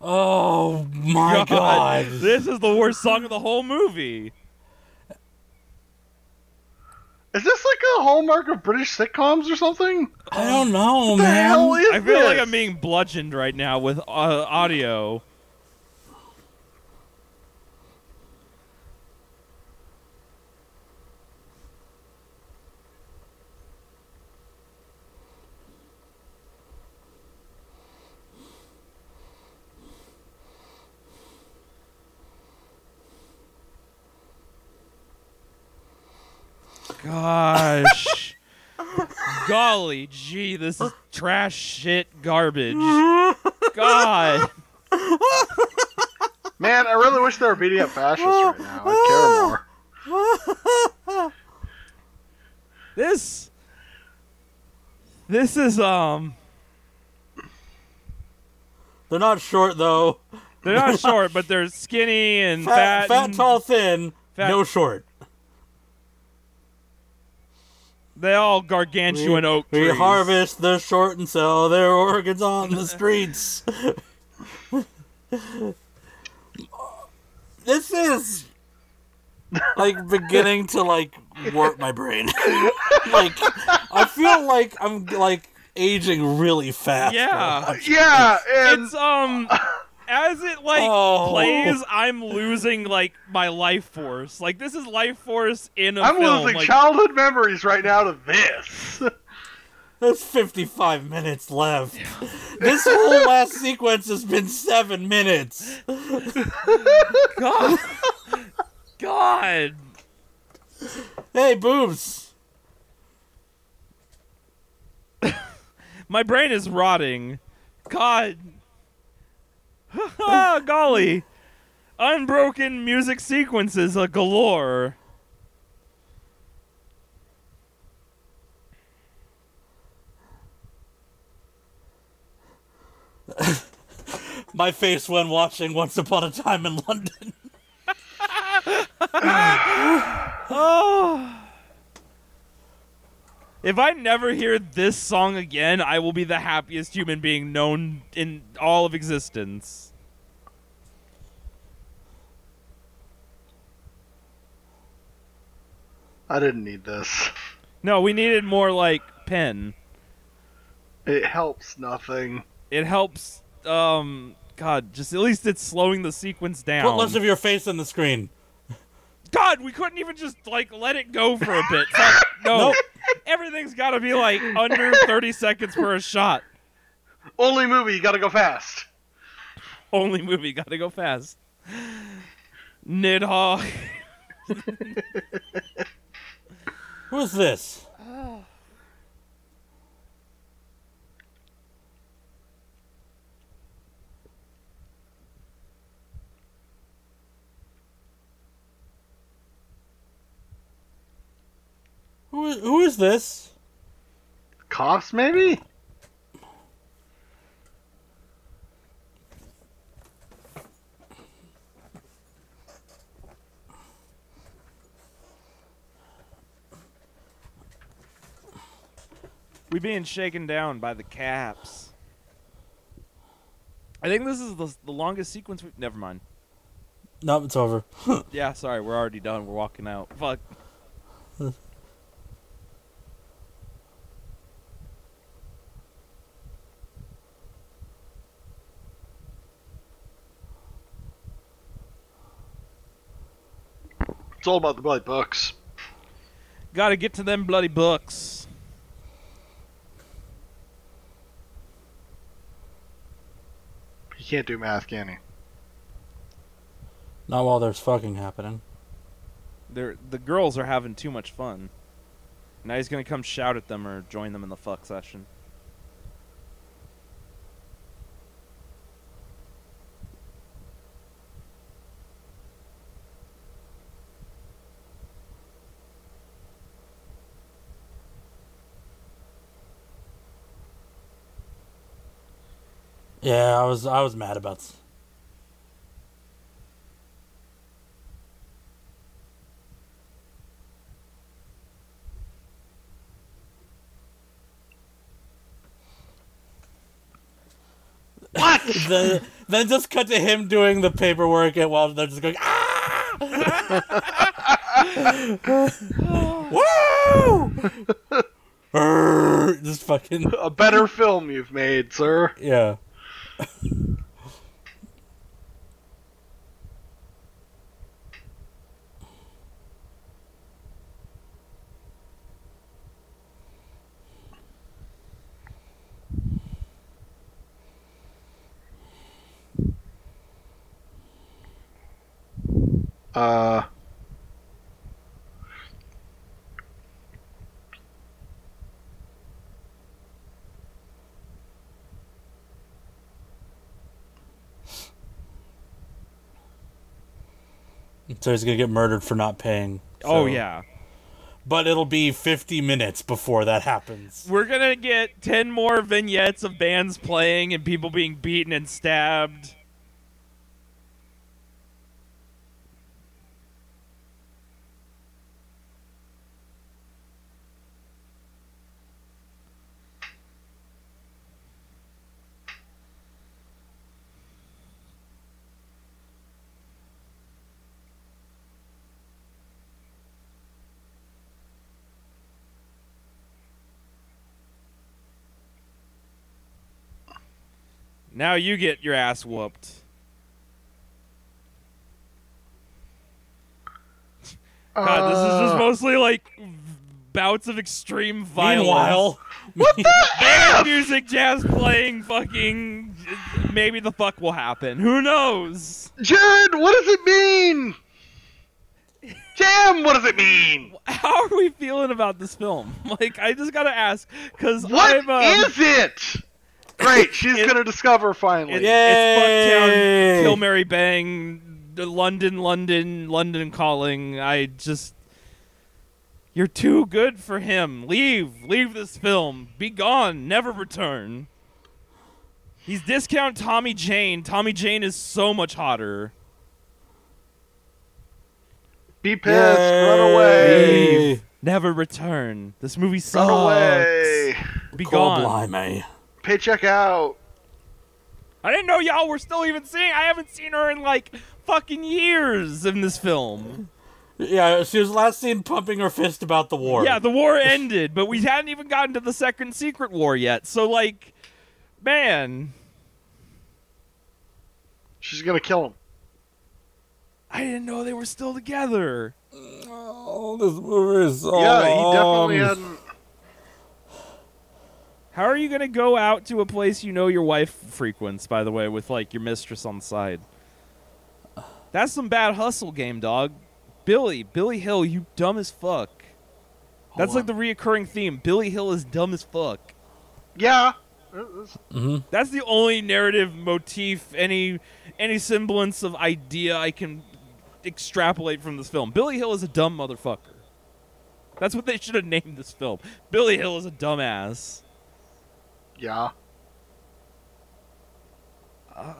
Oh my god. This is the worst song of the whole movie. Is this like a hallmark of British sitcoms or something? I don't know, What the man. hell is I feel like? I'm being bludgeoned right now with uh, audio. Gosh. Golly gee, this is trash shit garbage. God. Man, I really wish they were beating up fascists right now. I'd care more. This This is um They're not short though. they're not short, but they're skinny and Fat, fat. fat, and tall, thin. Fat- No short. They all gargantuan oak trees. We trees. harvest the short and sell their organs on the streets. this is like beginning to like warp my brain. like I feel like I'm like aging really fast. Yeah. Yeah, and It's um as it like Oh. plays, I'm losing like my life force. Like this is life force in a I'm film. losing like, childhood memories right now to this. There's 55 minutes left. This whole last sequence has been seven minutes. God. God. Hey, boobs. My brain is rotting. God. Golly. Unbroken music sequences a galore. My face when watching Once Upon a Time in London. Oh. If I never hear this song again, I will be the happiest human being known in all of existence. I didn't need this. No, we needed more like pen. It helps nothing. It helps um god, just at least it's slowing the sequence down. Put less of your face on the screen. God, we couldn't even just like let it go for a bit. Fuck, no. Everything's got to be like under 30 seconds for a shot. Only movie, you gotta go fast. Only movie got to go fast. Nidhogg. Who's this? Who is, who is this? Cops, maybe? We being shaken down by the caps. I think this is the, the longest sequence. we've. never mind. No, it's over. Yeah, sorry, we're already done. We're walking out. Fuck. It's all about the bloody books. Got to get to them bloody books. He can't do math, can you? Not while there's fucking happening. They're the girls are having too much fun. Now he's gonna come shout at them or join them in the fuck session. Yeah, I was I was mad about. What? the, then just cut to him doing the paperwork and while they're just going ah woo just fucking A better film you've made, sir. yeah Uh. So he's gonna get murdered for not paying Oh yeah. but it'll be 50 minutes before that happens We're gonna get ten more vignettes of bands playing and people being beaten and stabbed. Now you get your ass whooped. God, this is just Uh, mostly like bouts of extreme violence. meanwhile what the band music, jazz playing, fucking. Maybe the fuck will happen. Who knows? Jared, what does it mean? Jam, what does it mean? How are we feeling about this film? Like, I just gotta ask, because What I'm. Um, is it? Great, she's It- gonna discover It, finally. it's Yay! Fucktown, Kill Mary Bang, London, London, London calling. I just. You're too good for him. Leave. Leave this film. Be gone. Never return. He's discount Tommy Jane. Tommy Jane is so much hotter. Be pissed, run away. Yay! Never return. This movie sucks. Run away. Be Call gone. blimey. Paycheck out. I didn't know y'all were still even seeing. I haven't seen her in like fucking years in this film. Yeah, she was last seen pumping her fist about the war. Yeah, the war ended, but we hadn't even gotten to the second secret war yet. So like, man, She's gonna kill him. I didn't know they were still together. Oh, this movie is so yeah, he definitely hadn't. How are you gonna go out to a place you know your wife frequents? By the way, with like your mistress on the side. That's some bad hustle game, dog. Billy, Billy Hill, you dumb as fuck. That's like the reoccurring theme. Billy Hill is dumb as fuck. Yeah. It's- That's the only narrative motif, any any semblance of idea I can extrapolate from this film. Billy Hill is a dumb motherfucker. That's what they should have named this film. Billy Hill is a dumbass. Yeah. Uh,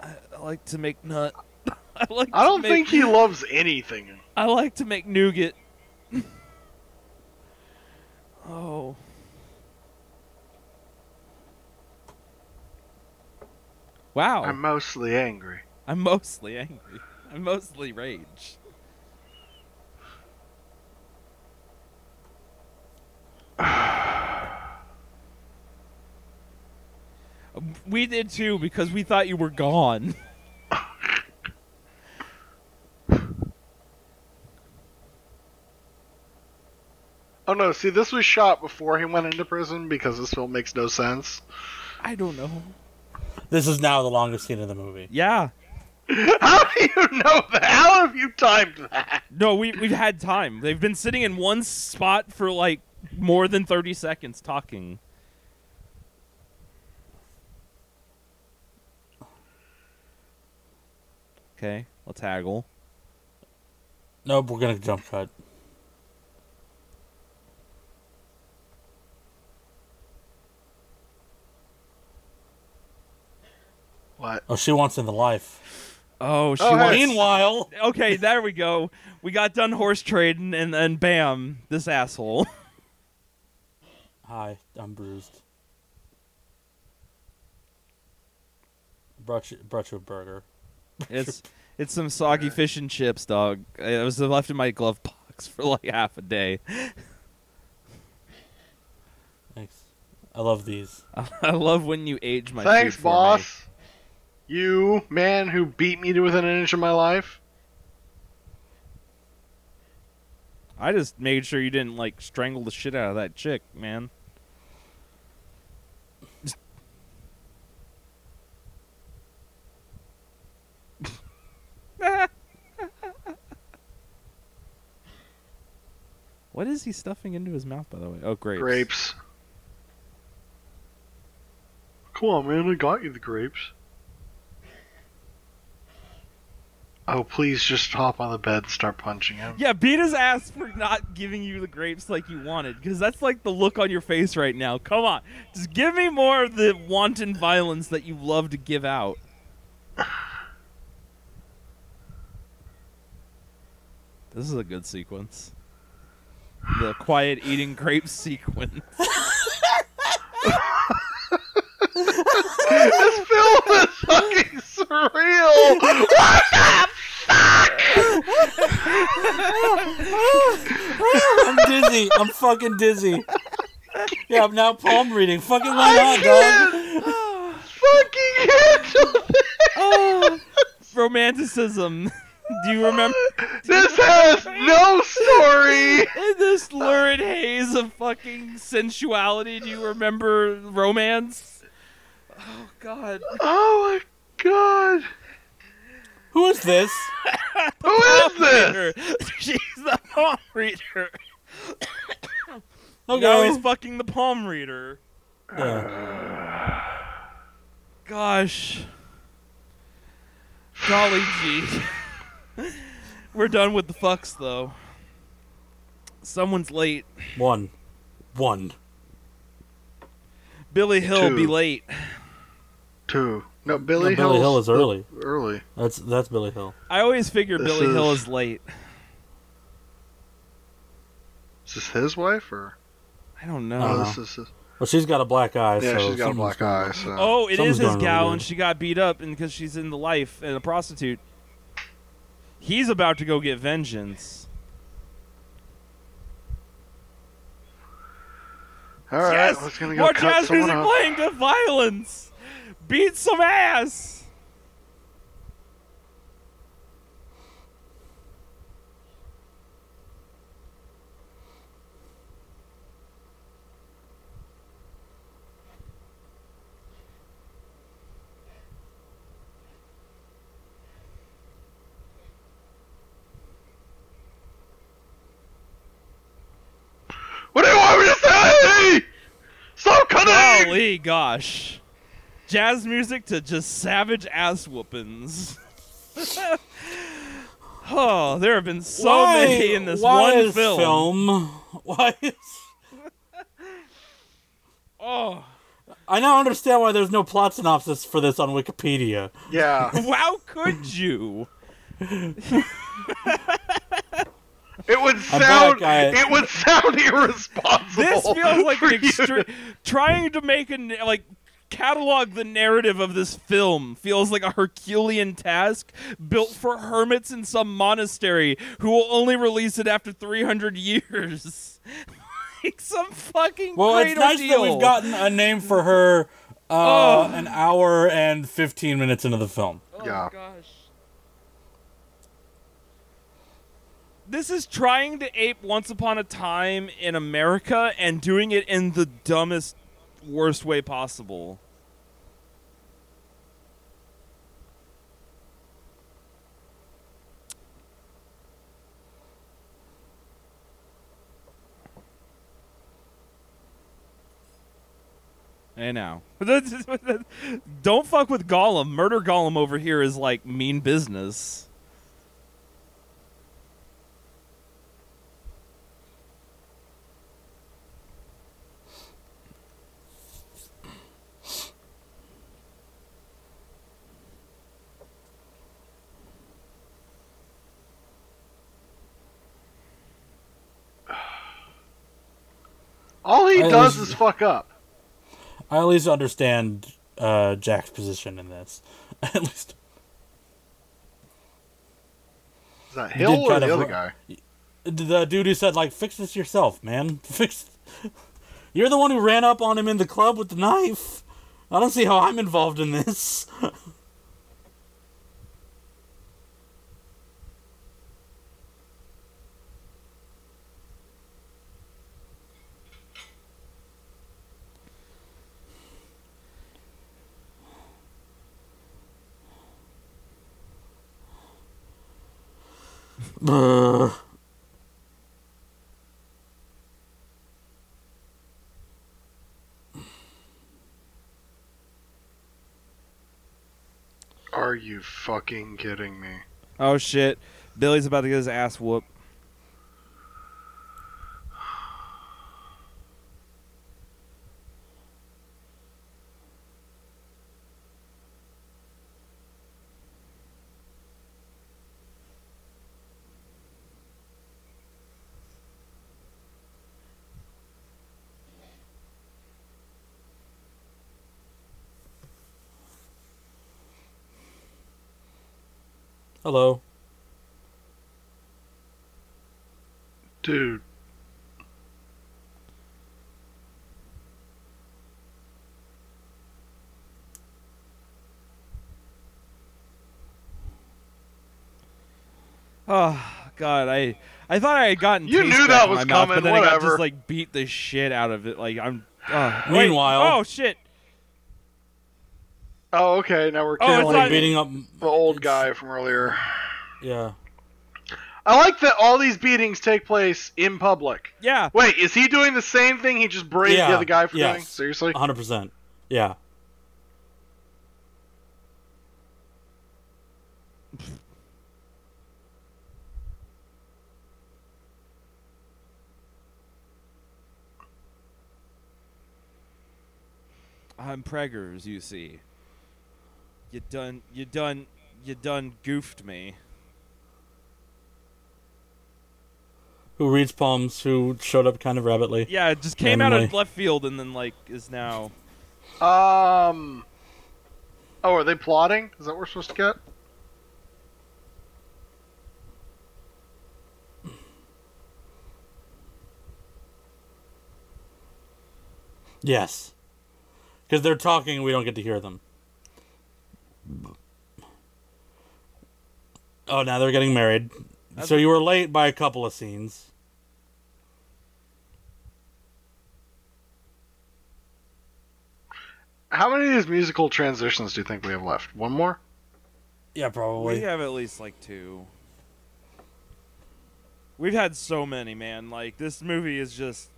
I like to make nut. I like. I don't make, think he loves anything. I like to make nougat. oh. Wow. I'm mostly angry. I'm mostly angry. I'm mostly rage. We did too because we thought you were gone. Oh no, see, this was shot before he went into prison because this film makes no sense. I don't know. This is now the longest scene in the movie. Yeah. How do you know that? How have you timed that? No, we we've had time. They've been sitting in one spot for like more than 30 seconds talking. Okay, let's haggle. Nope, we're gonna jump cut. What? Oh, she wants in the life. Oh, she Oh, hey. wants. Meanwhile, Okay, there we go. We got done horse trading, and then bam, this asshole. hi, I'm bruised. brought you, brought you a burger. It's it's some soggy fish and chips, dog. It was left in my glove box for like half a day. Thanks. I love these. I love when you age my Thanks, food for me. boss. You man who beat me to within an inch of my life. I just made sure you didn't like strangle the shit out of that chick, man. What is he stuffing into his mouth, by the way? Oh, grapes. Grapes. Come on, man. I got you the grapes. Oh, please just hop on the bed and start punching him. Yeah, beat his ass for not giving you the grapes like you wanted, because that's like the look on your face right now. Come on, just give me more of the wanton violence that you love to give out. This is a good sequence. The quiet eating grapes sequence. this film is fucking surreal. What the fuck? I'm dizzy. I'm fucking dizzy. Yeah, I'm now palm reading. Fucking why I not, dog? fucking handle this. oh, romanticism. Do you remember This has no story. in this lurid haze of fucking sensuality? Do you remember romance? Oh God. Oh my god. Who is this? Who is this? Reader. She's the palm reader. Okay. Now he's fucking the palm reader. Yeah. Gosh. Golly gee. We're done with the fucks though. Someone's late. One. One. Billy Hill be late. Two. No, No, Billy, Billy Hill is early. Early. That's that's Billy Hill. I always figure This Billy Hill is- is late. Is this his wife or? I don't know. Oh, this is his. Well, she's got a black eye. Yeah, so she's got a black eye. So. Oh, it is Something's his gal, and she got beat up and because she's in the life and a prostitute. He's about to go get vengeance. All right, yes, let's gonna go more jazz music playing to violence. Beat some ass. What do you want me to say? Stop cutting! Gosh. Jazz music to just savage ass whoopings. oh, there have been so Why- many in this why one is film. Why is Oh, I now understand why there's no plot synopsis for this on Wikipedia. Yeah, how could you? it would sound. I- It would sound irresponsible. This feels like an you to- extreme. Trying to make a like catalog the narrative of this film feels like a Herculean task built for hermits in some monastery who will only release it after 300 years. like some fucking Well, great it's nice that we've gotten a name for her Oh. uh, an hour and 15 minutes into the film. Yeah. Oh gosh. This is trying to ape Once Upon a Time in America and doing it in the dumbest, worst way possible. Hey now. Don't fuck with Gollum. Murder Gollum over here is like mean business. All he I does was- is fuck up. I at least understand uh, Jack's position in this. At least Is that Hill or the of other guy? the dude who said like fix this yourself, man. Fix. You're the one who ran up on him in the club with the knife. I don't see how I'm involved in this. Are you fucking kidding me? Oh shit. Billy's about to get his ass whooped. Hello. Dude. Oh god, I I thought I had gotten. You taste knew that was my mouth, coming, but then I got just like beat the shit out of it. Like I'm. Uh, wait. Meanwhile- oh shit. Oh, okay. Now we're Oh, it's killing not- beating up. the old guy from earlier. Yeah. I like that all these beatings take place in public. Yeah. Wait, is he doing the same thing he just braved Yeah, the other guy for yes. doing? Seriously? 100%. Yeah. I'm preggers, you see. You done. You done. You done goofed me. Who reads palms, who showed up kind of rabidly. Yeah, it just came out of left field and then like is now. Um. Oh, are they plotting? Is that what we're supposed to get? Yes. Because they're talking and we don't get to hear them. Oh, now they're getting married. That's- So you were late by a couple of scenes. How many of these musical transitions do you think we have left? One more? Yeah, probably. We have at least like two. We've had so many, man. Like this movie is just.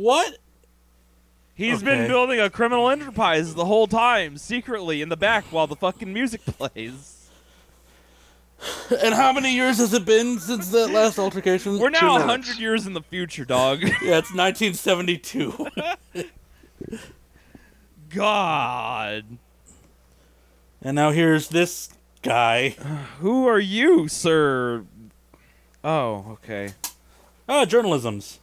What? He's been building a criminal enterprise the whole time, secretly in the back while the fucking music plays. And how many years has it been since that last altercation? We're now a hundred years in the future, dog. Yeah, it's 1972. God, and now here's this guy. who are you, sir? Oh, okay. Ah, journalism's.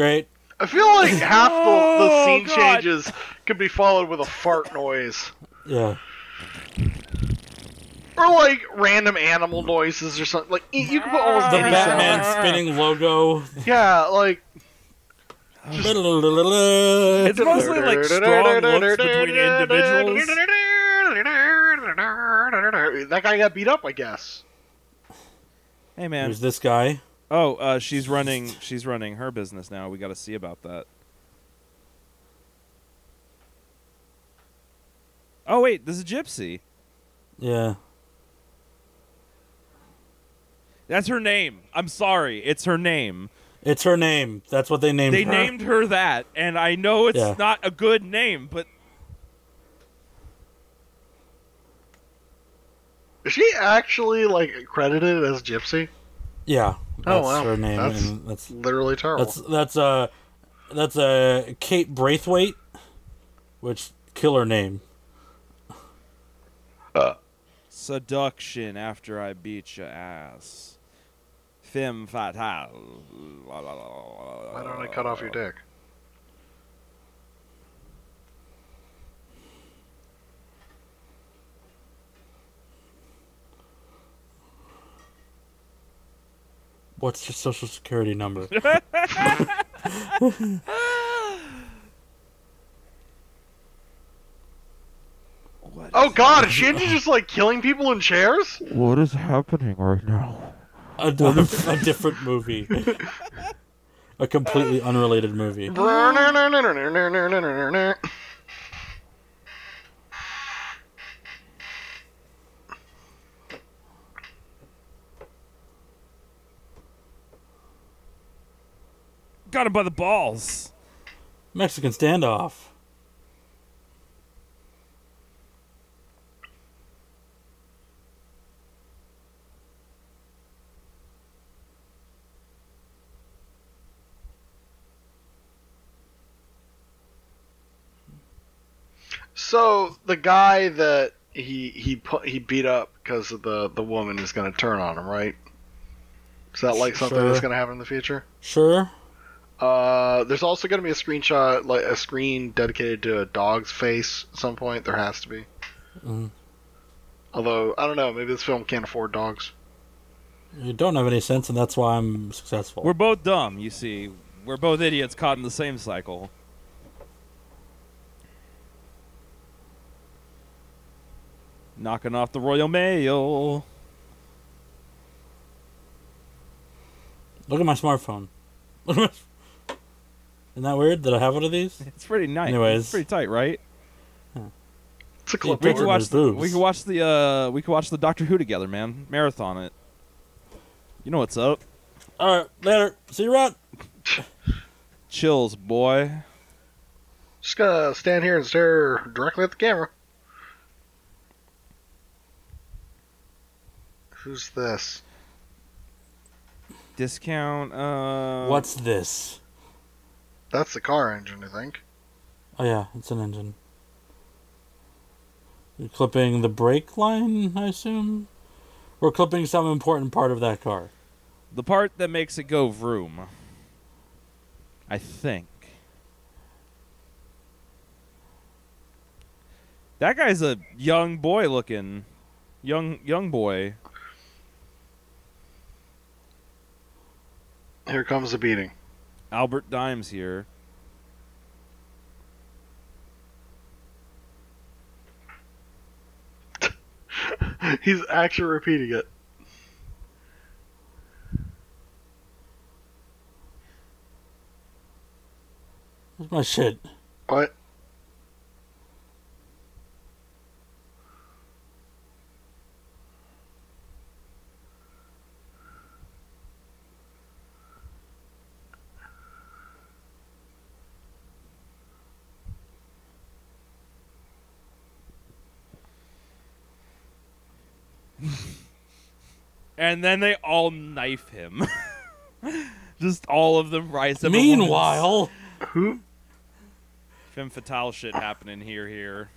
Great. I feel like half the, the Oh, scene God. changes could be followed with a fart noise. Yeah. Or like random animal noises or something. Like you you could put almost The any Batman sound. spinning logo. Yeah, like It's mostly like strong looks between individuals. That guy got beat up, I guess. Hey man, There's this guy. Oh, uh, she's running. She's running her business now. We got to see about that. Oh wait, this is Gypsy. Yeah. That's her name. I'm sorry, it's her name. It's her name. That's what they named her. They her. named her that, and I know it's Yeah. not a good name, but Is she actually like credited as Gypsy? Yeah. That's Oh, wow. her name. That's- and that's Literally terrible. that's that's uh that's uh, Kate Braithwaite, which killer name. Uh. seduction after I beat your ass. Femme fatale. Why don't I cut off your dick? What's your social security number? What Oh God! Is she into just like killing people in chairs? What is happening right now? a, a, a different movie. a completely unrelated movie. Got him by the balls. Mexican standoff. So the guy that he he put he beat up because of the the woman is going to turn on him, right? Is that like something Sure. that's going to happen in the future? Sure. Uh, there's also going to be a screenshot, like a screen dedicated to a dog's face at some point. There has to be. Mhm. Although I don't know, maybe this film can't afford dogs. You don't have any sense, and that's why I'm successful. We're both dumb, you see. We're both idiots caught in the same cycle. Knocking off the Royal Mail. Look at my smartphone. Isn't that weird that I have one of these? It's pretty nice. Anyways. it's pretty tight, right? It's a Yeah, clip. We can watch. The, we can watch the. Uh, we could watch the Doctor Who together, man. Marathon it. You know what's up? All right, later. See you around. Chills, boy. Just gonna stand here and stare directly at the camera. Who's this? Discount. Uh, What's this? That's the car engine, I think. Oh yeah, it's an engine. You're clipping the brake line, I assume. We're clipping some important part of that car. The part that makes it go vroom. I think. That guy's a young boy looking. Young young boy. Here comes the beating. Albert Dimes here. He's actually repeating it. Where's my shit? What? And then they all knife him. Just all of them rise up. Meanwhile, Who? Femme fatale shit happening here here.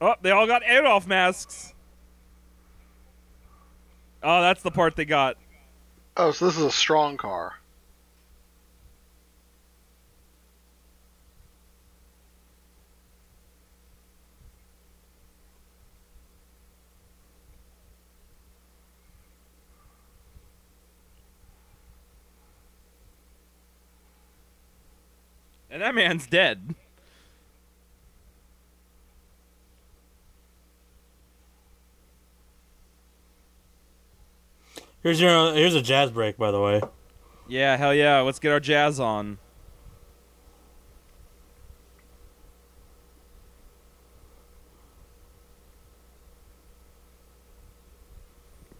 Oh, they all got Adolf masks. Oh, that's the part they got. Oh, so this is a strong car. And And that man's dead. Here's your here's a jazz break, by the way. Yeah, hell yeah. Let's get our jazz on.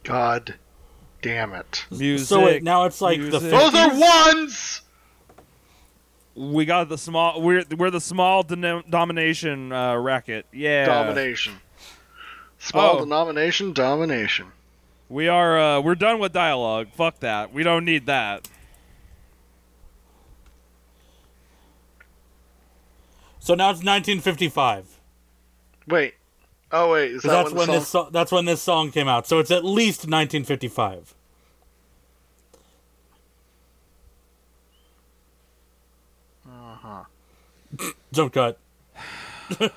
God damn it. Music. so wait, now it's like the music. Those are ones! We got the small. We're we're the small denom- domination uh, racket. Yeah. Domination. Small Oh. denomination, domination. We are. Uh, we're done with dialogue. Fuck that. We don't need that. So now it's 1955. Wait. Oh, wait. Is 'Cause that that's when, when the this song... so- that's when this song came out. So it's at least 1955. Jump cut.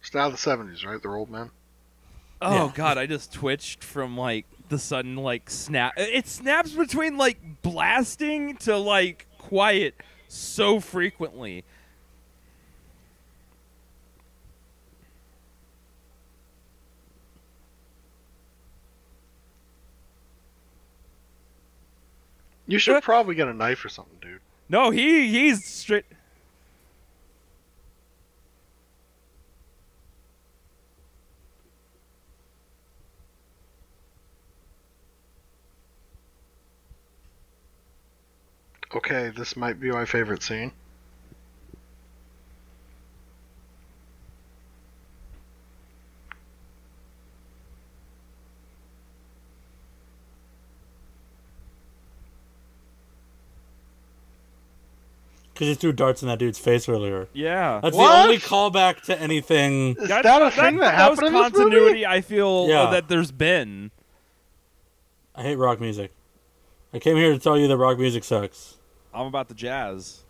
It's now the 70s, right? They're old men. Oh Yeah. god, I just twitched from like the sudden like snap. It snaps between like blasting to like quiet so frequently. You should uh. probably get a knife or something, dude. No, he he's straight. Okay, this might be my favorite scene. Because he threw darts in that dude's face earlier. Yeah. That's What? the only callback to anything. Is That's- that a that's thing the that happened most in this continuity movie? I feel Yeah. uh, that there's been. I hate rock music. I came here to tell you that rock music sucks. I'm about the jazz.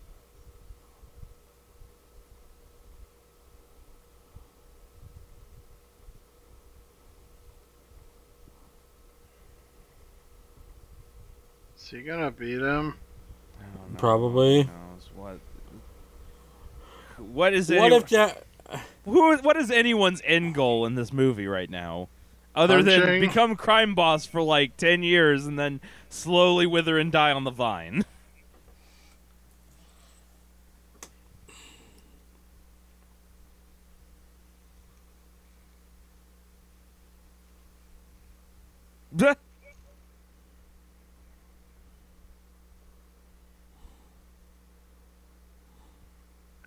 Is he gonna beat him? I don't know. Probably. What? What is What any- if that? who? What is anyone's end goal in this movie right now? Other than become crime boss for like ten years and then slowly wither and die on the vine.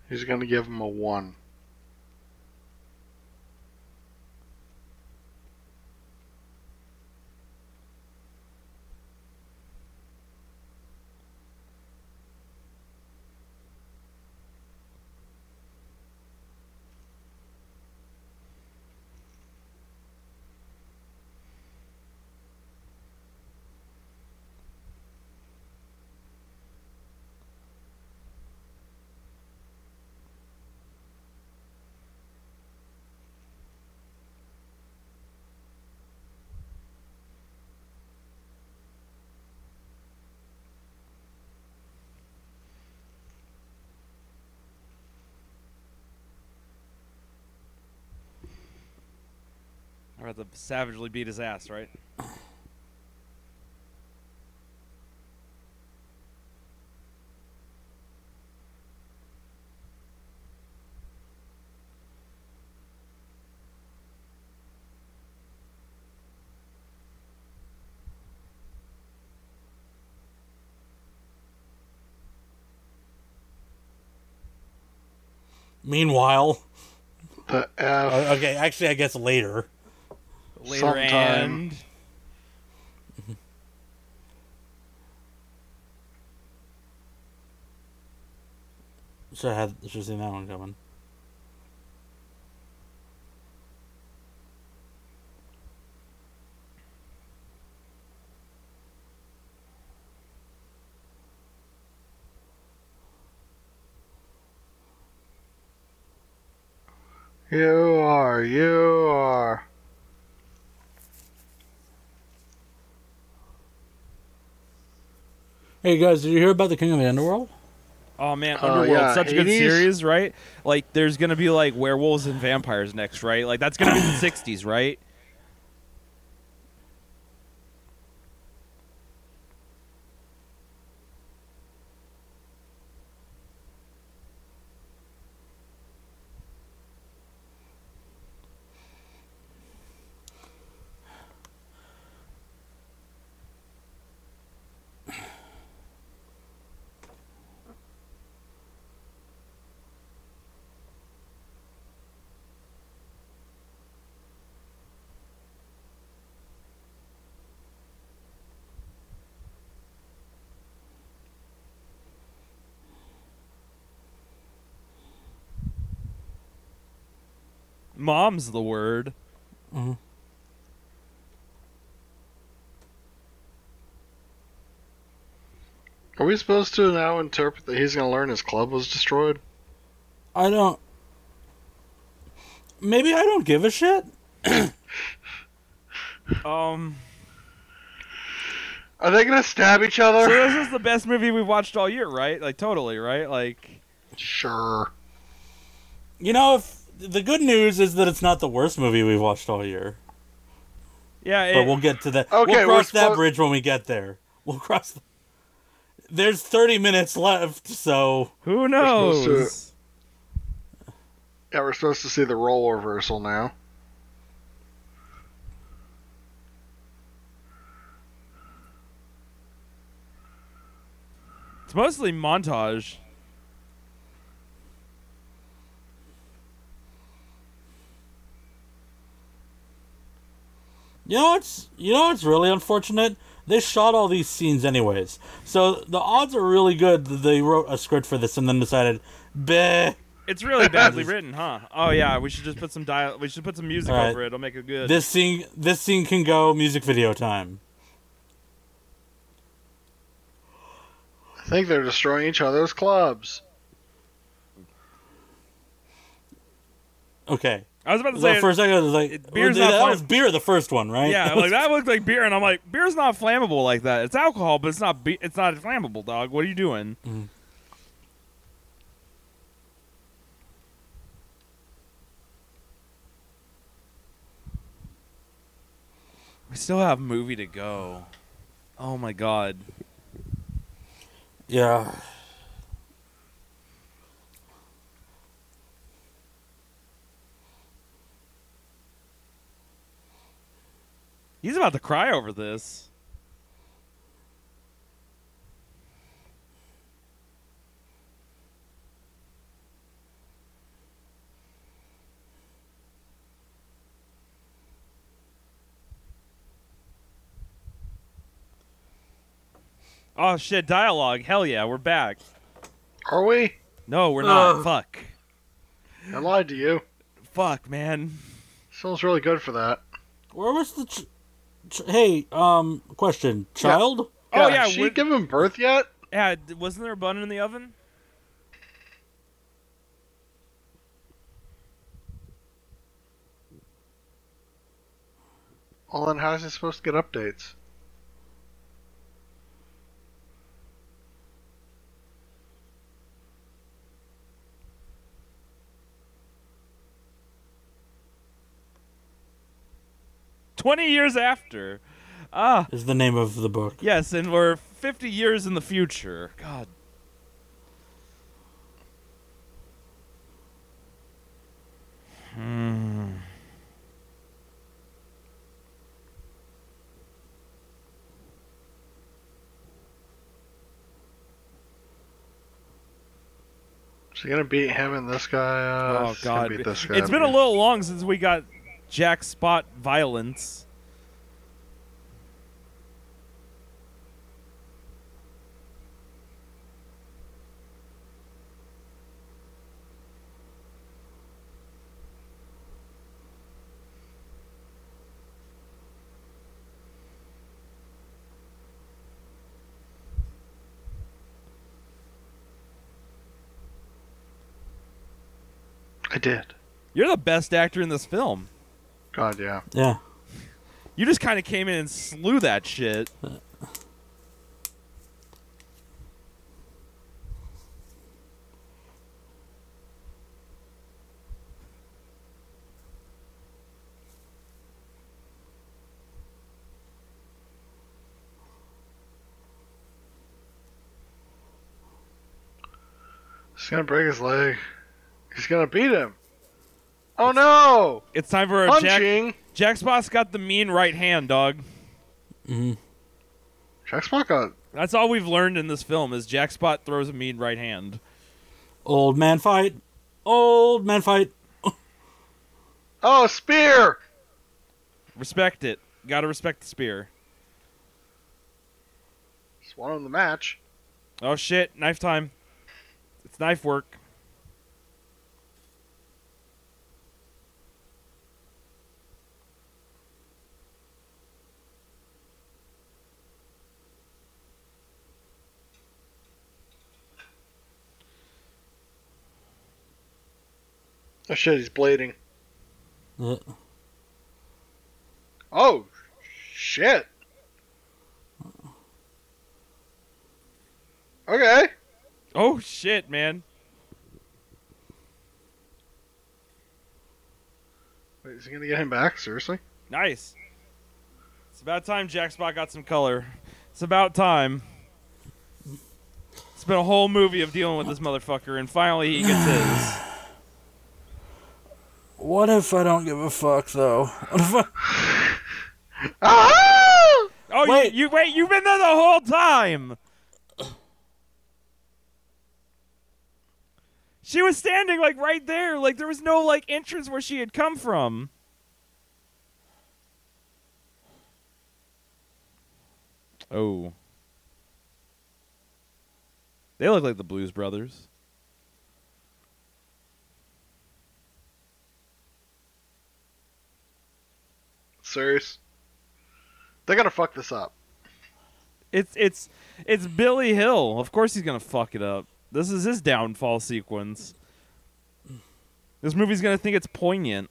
He's going to give him a 1. Or have to savagely beat his ass, right? Meanwhile, the uh, F. Okay, actually, I guess later. Later Sometime. and Should have should have seen that one coming. You are, you are. Hey guys, did you hear about the King of the Underworld? Oh man, Oh, Underworld, yeah, such a good Hades. series, right? Like, there's gonna be like werewolves and vampires next, right? Like, that's gonna be the '60s, right? Mom's the word. Are we supposed to now interpret that he's going to learn his club was destroyed? I don't. Maybe I don't give a shit. Um, Are they going to stab each other? so this is the best movie we've watched all year, right? Like, totally, right? Like, Sure. You know, if the good news is that it's not the worst movie we've watched all year. yeah. But we'll get to that. Okay, we'll cross that suppo- bridge when we get there. We'll cross. The... There's 30 minutes left, so who supposed knows? Yeah, we're supposed to see the role reversal now. It's mostly montage. You know it's you know it's really unfortunate. They shot all these scenes anyways, so the odds are really good that they wrote a script for this and then decided, "Bleh, It's really badly written, huh? Oh yeah, we should just put some dial. We should put some music All right. over it. It'll make it good. this scene this scene can go music video time." I think they're destroying each other's clubs. Okay, I was about to so say. for a second I was like, beer's well, not that fun- was beer, the first one, right? yeah, like that looked like beer, and I'm like, beer's not flammable like that. It's alcohol, but it's not. Be- it's not flammable, dog. What are you doing? Mm-hmm. We still have movie to go. Oh my god. yeah. He's about to cry over this. Oh shit, dialogue. Hell yeah, we're back. Are we? No, we're not. Ugh. Fuck. I lied to you. Fuck, man. Smells really good for that. Where was the? Ch- ch- hey, um, question. Child? Oh, Yeah, yeah, she we're- given birth yet? Yeah, wasn't there a bun in the oven? Well, then how is he supposed to get updates? Twenty years after. Ah, Is the name of the book. yes, and we're fifty years in the future. God. Hmm. Is he gonna beat him and this guy? Uh, Oh God! beat this guy It's been a little long since we got Jack Spot violence. I did. You're the best actor in this film. God, yeah. Yeah. You just kind of came in and slew that shit. He's gonna break his leg. He's gonna beat him. Oh no! It's time for a Jack. Punching. Jack Spot's got the mean right hand, dog. Mm-hmm. Jack Spot got. That's all we've learned in this film is Jack Spot throws a mean right hand. Old man fight. Old man fight. Oh, spear! Respect it. Gotta respect the spear. Just won him the match. Oh shit, knife time. It's knife work. Oh shit, he's bleeding. Uh, Oh, shit. Okay. Oh shit, man. Wait, is he gonna get him back? Seriously? Nice. It's about time Jack Spot got some color. It's about time. It's been a whole movie of dealing with this motherfucker, and finally he gets his. What if I don't give a fuck though? What if I- Ah! Oh, Wait. You, you wait. You've been there the whole time. She was standing like right there. Like there was no like entrance where she had come from. Oh. They look like the Blues Brothers. Serious? They're gonna fuck this up. It's it's it's Billy Hill. Of course he's gonna fuck it up. This is his downfall sequence. This movie's gonna think it's poignant.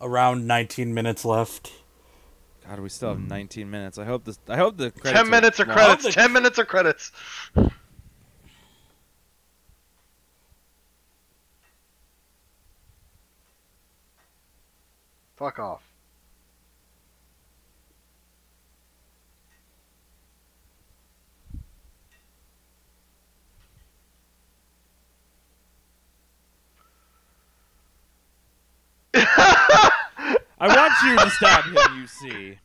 Around 19 minutes left. God, we still have 19 minutes. I hope this. I hope the credits Ten minutes are of credits. the- Ten minutes of credits. Fuck off. I want you to stab him. You see.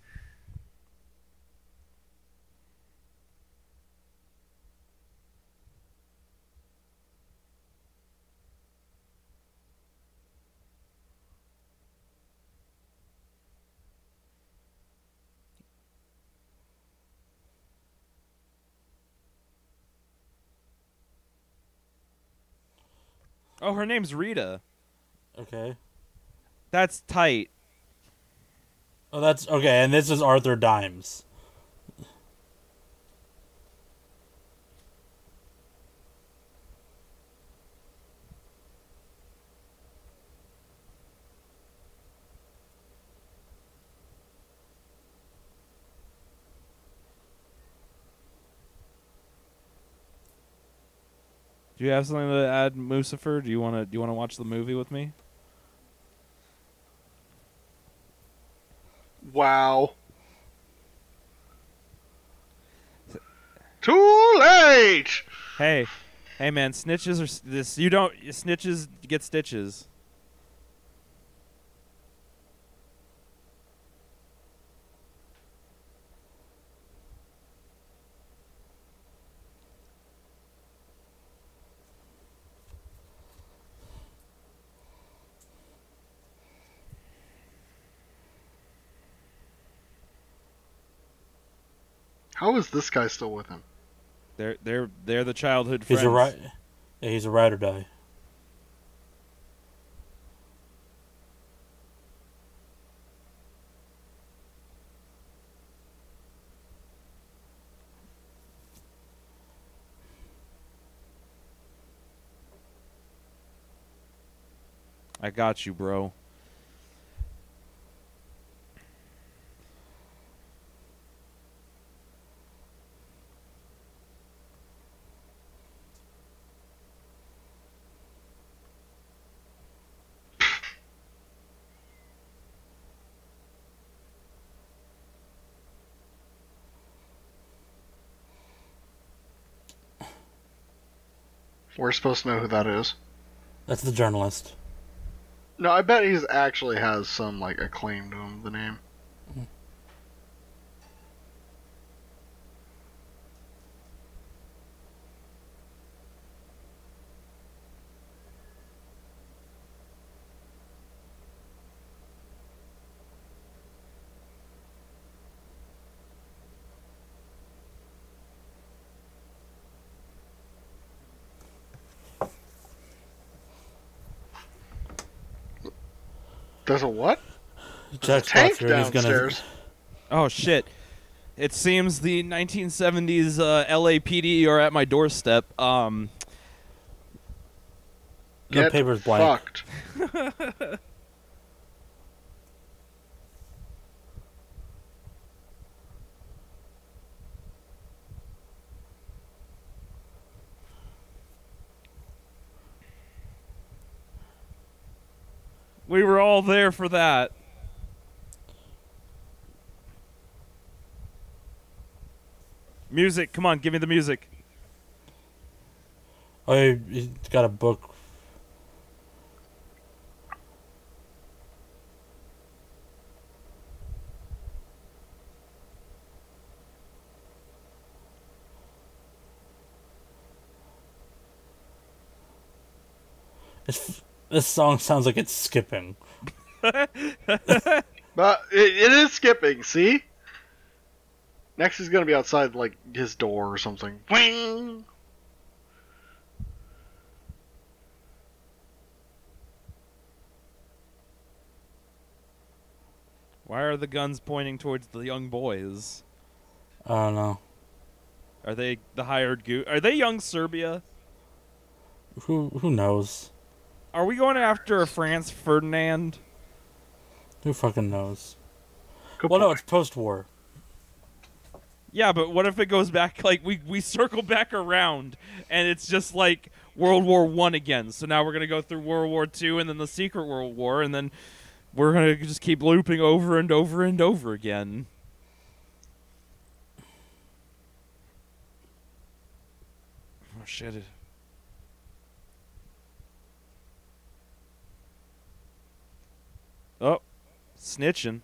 Oh, her name's Rita. Okay. That's tight. Oh, that's okay. And this is Arthur Dimes. Do you have something to add, Mucifer? Do you want to? Do you want to watch the movie with me? Wow. Too late. Hey, hey, man, snitches are this. You don't snitches get stitches. How is this guy still with him? They're they're they're the childhood friends. He's a right. Yeah, he's a ride or die. I got you, bro. We're supposed to know who that is. That's the journalist. No, I bet he's actually has some like acclaim to him. The name. There's a what? Jack's Tank here and he's gonna. downstairs. Oh shit! It seems the 1970s uh, LAPD are at my doorstep. Um, The Get paper's blank. Fucked. we were all there for that. Music, come on, give me the music. Oh, he- he's got a book. This, this song sounds like it's skipping. But it, it is skipping. See. Next he's gonna be outside like his door or something. Wing. Why are the guns pointing towards the young boys? I don't know. Are they the hired goo? Are they young Serbia? Who who knows? Are we going after Franz Ferdinand? Who fucking knows? Good Well, no, it's post-war. Yeah, but what if it goes back like we we circle back around and it's just like World War One again? So now we're gonna go through World War Two and then the Secret World War and then we're gonna just keep looping over and over and over again. Oh shit! Oh, snitching.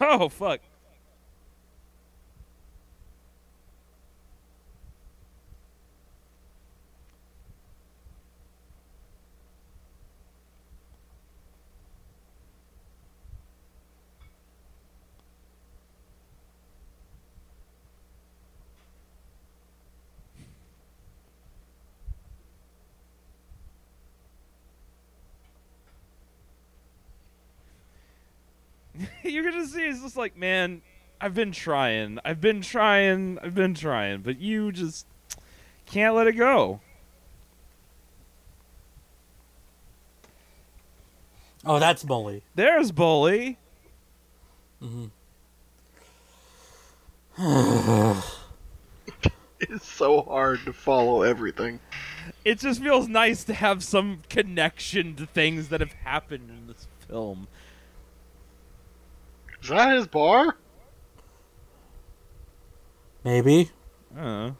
Oh fuck. You're gonna see it's just like, man, I've been trying, I've been trying, I've been trying, but you just can't let it go. Oh, that's Bully. There's Bully. Mhm. It's so hard to follow everything. It just feels nice to have some connection to things that have happened in this film. Is that his bar? Maybe. Uh.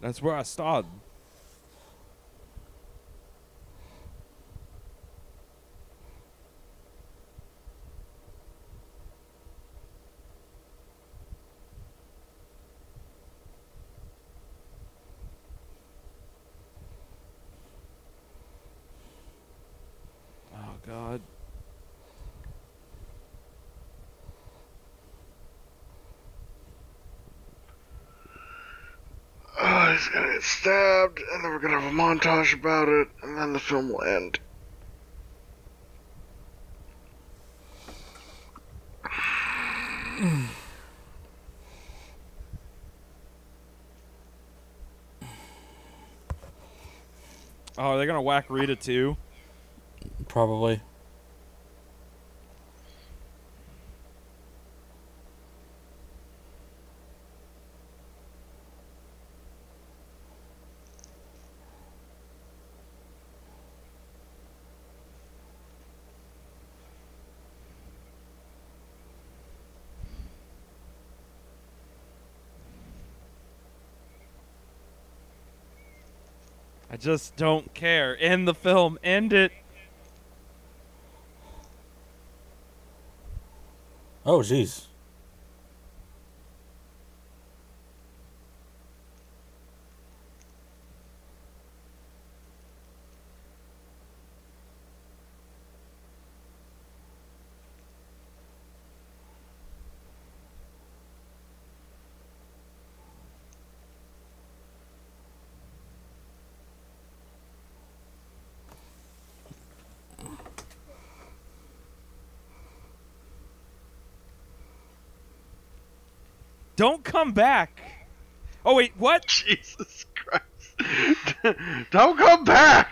That's where I started. Oh God. Oh, he's gonna get stabbed, and then we're gonna have a montage about it, and then the film will end. Oh, are they're gonna whack Rita too. Probably. Just don't care. End the film. End it. Oh, jeez. Don't come back. Oh wait, what? Jesus Christ. Don't come back!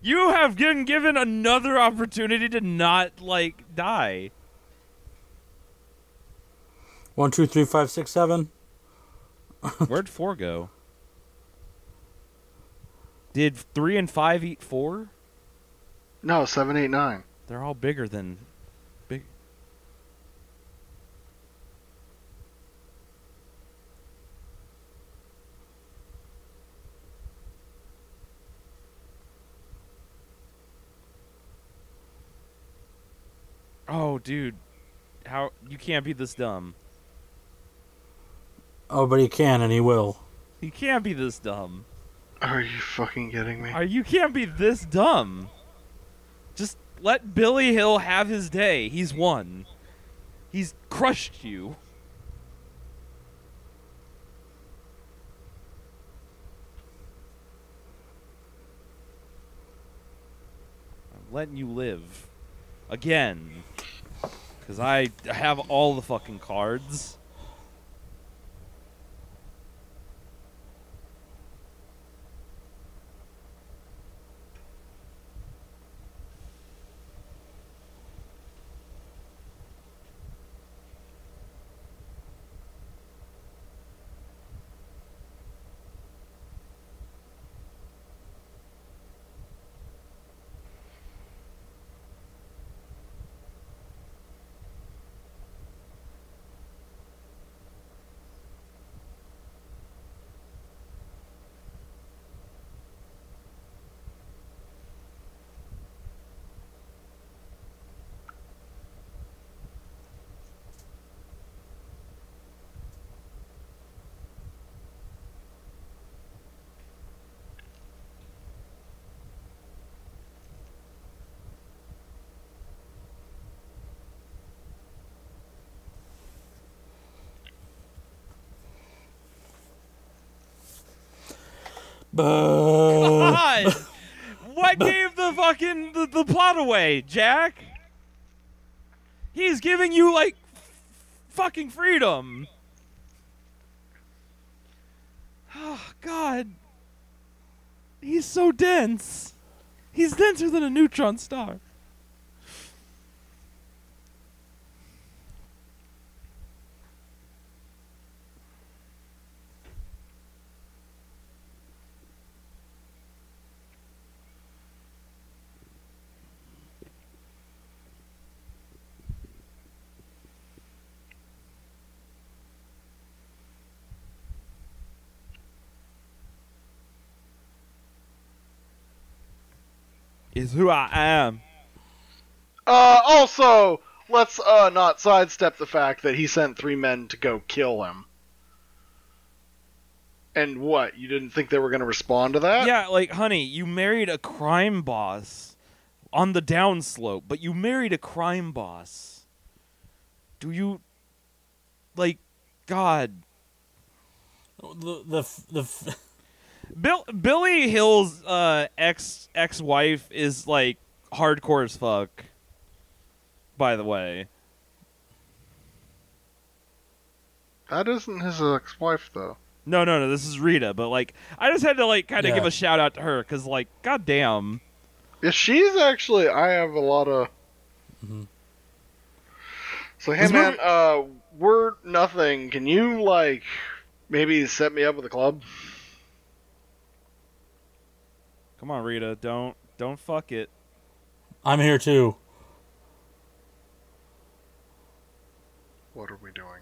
You have been given another opportunity to not like die. One, two, three, five, six, seven. Where'd four go? Did three and five eat four? No, 789. They're all bigger than Oh, dude, how you can't be this dumb? Oh, but he can and he will. He can't be this dumb. Are you fucking kidding me? Are you can't be this dumb? Just let Billy Hill have his day. He's won. He's crushed you. I'm letting you live. Again. Cause I have all the fucking cards. God! what gave the fucking the, the plot away, Jack? He's giving you like f- fucking freedom. Oh God. He's so dense. He's denser than a neutron star. Is who I am. Uh, also, let's uh not sidestep the fact that he sent three men to go kill him. And what? You didn't think they were going to respond to that? Yeah, like, honey, you married a crime boss on the downslope, but you married a crime boss. Do you, like, God? the the the Bill Billy Hill's uh, ex ex wife is like hardcore as fuck. By the way, That isn't his ex-wife though. No, no, no. This is Rita, but like, I just had to like kind of Yeah. give a shout out to her because, like, goddamn. Yeah, she's actually. I have a lot of. Mhm. So hey This man, movie- uh, we're nothing. Can you like maybe set me up with a club? Come on, Rita. Don't don't fuck it. I'm here too. What are we doing?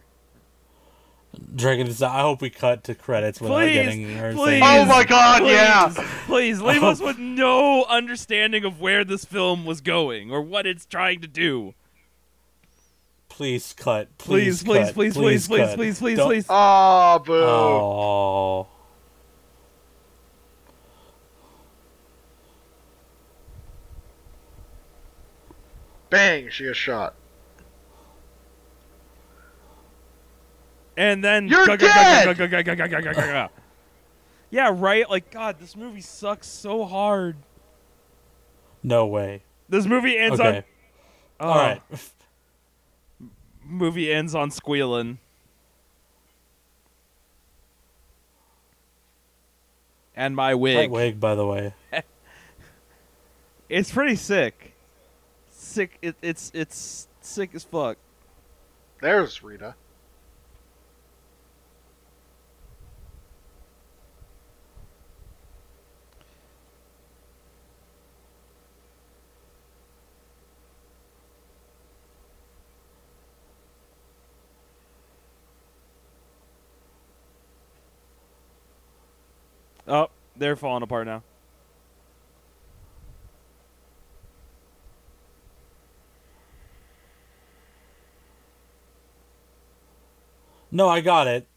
Dragon is. I hope we cut to credits without Please, getting her please. saying. Oh my god, please, yeah. Please leave us with no understanding of where this film was going or what it's trying to do. Please cut. Please, Please, please, cut. please, please, please, cut. please, please, Don't- please. Ah, boo. Oh. Bang! She gets shot. And then you're dead. Yeah, right. Like God, this movie sucks so hard. No way. This movie ends okay. on. Uh, All right. movie ends on squealing. And my wig. My wig, by the way. it's pretty sick. Sick. It, it's it's sick as fuck. There's Rita. Oh, they're falling apart now. No, I got it.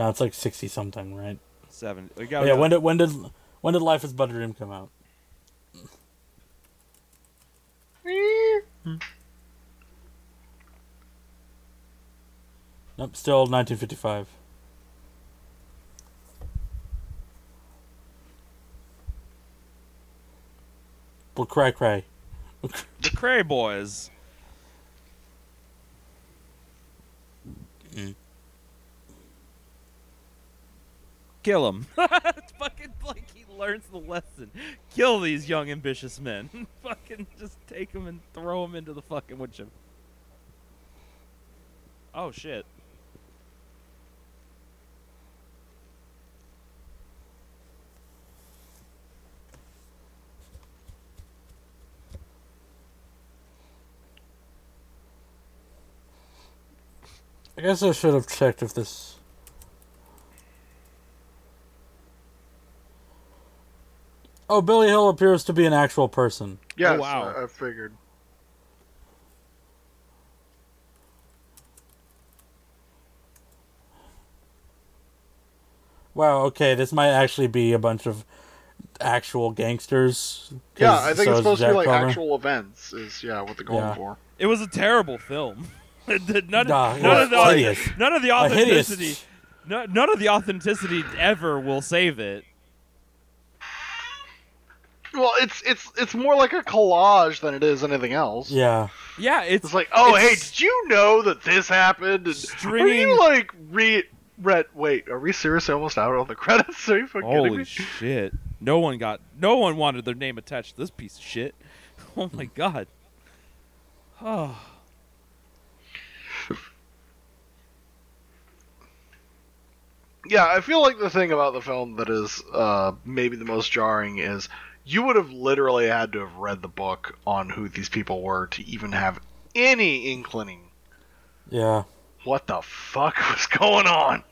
No, it's like sixty something, right? Seven. Yeah. When did when did when did Life is But a Dream come out? Nope, still 1955. Well, cry, cry. the Kray Boys. Kill him. it's fucking like he learns the lesson. Kill these young ambitious men. fucking just take them and throw them into the fucking wood chip. Oh shit. I guess I should have checked if this. Oh, Billy Hill appears to be an actual person. Yes, oh, wow. I, I figured. Wow, okay, this might actually be a bunch of actual gangsters. Yeah, I think so it's is supposed to be like Palmer. actual events. Is yeah, what they're going Yeah. for. It was a terrible film. None, Nah, it none of the none of the authenticity no, none of the authenticity ever will save it. Well, it's it's it's more like a collage than it is anything else. Yeah. Yeah, it's It's like, oh, hey, did you know that this happened? And are Stringing- you like re? Read, wait, are we seriously almost out on the credits? Are you fucking kidding Holy me? shit! No one got, no one wanted their name attached to this piece of shit. Oh my god. Oh, Yeah, I feel like the thing about the film that is uh, maybe the most jarring is you would have literally had to have read the book on who these people were to even have any inkling Yeah. what the fuck was going on.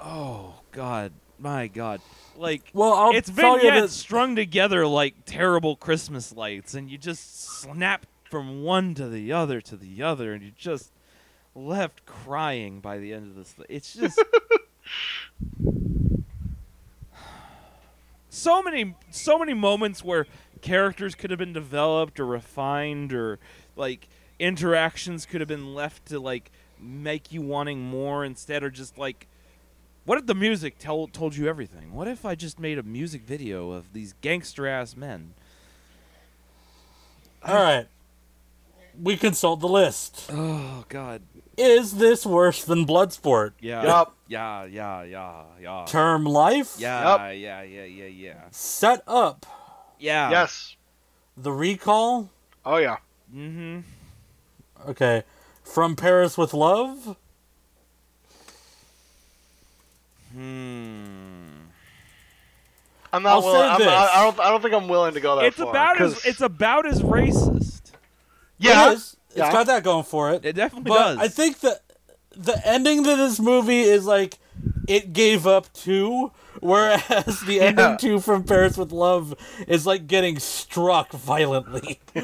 oh god, my god. Like Well, I'll it's tell you vignettes that. strung together like terrible Christmas lights, and you just snap from one to the other to the other, and you just left crying by the end of this. It's just so many, so many moments where characters could have been developed or refined, or like interactions could have been left to like make you wanting more instead, or just like. What if the music tell, told you everything? What if I just made a music video of these gangster ass men? All right. We consult the list. Oh God. Is this worse than Bloodsport? Yeah. Yup. Yeah. Yeah. Yeah. Yeah. Term life? Yeah. Yeah. Yeah. Yeah. Yeah. Set up. Yeah. Yes. The recall? Oh yeah. Mm-hmm. Okay. From Paris with Love? Hmm. I'm not I'll willing. say I'm, this. I, I don't. I don't think I'm willing to go that far. It's far. about as 'cause- it's about as racist. Yeah. It is. It's yeah. got that going for it. It definitely but does. I think that the ending to this movie is like it gave up two, whereas the ending Yeah. to From Paris with Love is like getting struck violently.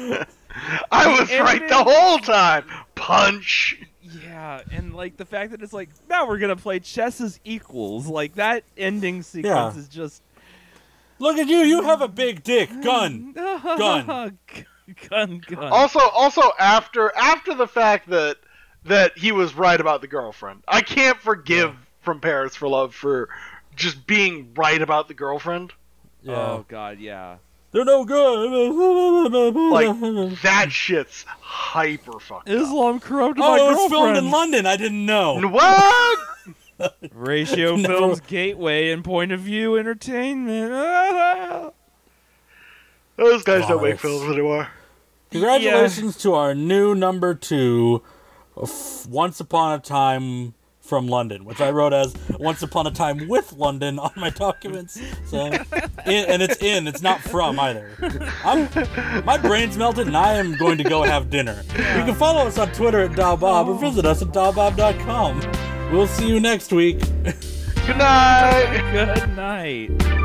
I was And right then- the whole time. Punch. Yeah, and like the fact that it's like now we're gonna play chess as equals. Like that ending sequence Yeah. is just Look at you! You have a big dick. Gun. gun, gun, gun. Also, also after after the fact that that he was right about the girlfriend, I can't forgive from Paris for Love for just being right about the girlfriend. Yeah. Oh, oh God, yeah. They're no good. Like that shit's hyper fucked. Islam corrupted oh, my it was filmed in London. I didn't know. What? Ratio Films Gateway and Point of View Entertainment. Those guys don't make films anymore. Congratulations to our new number two, Once Upon a Time from London, which I wrote as Once Upon a Time with London on my documents. So, in, and it's in, it's not from either. I'm, my brain's melted, and I am going to go have dinner. You can follow us on Twitter at dialBob or visit us at dialBob.com. We'll see you next week. Good night. Good night.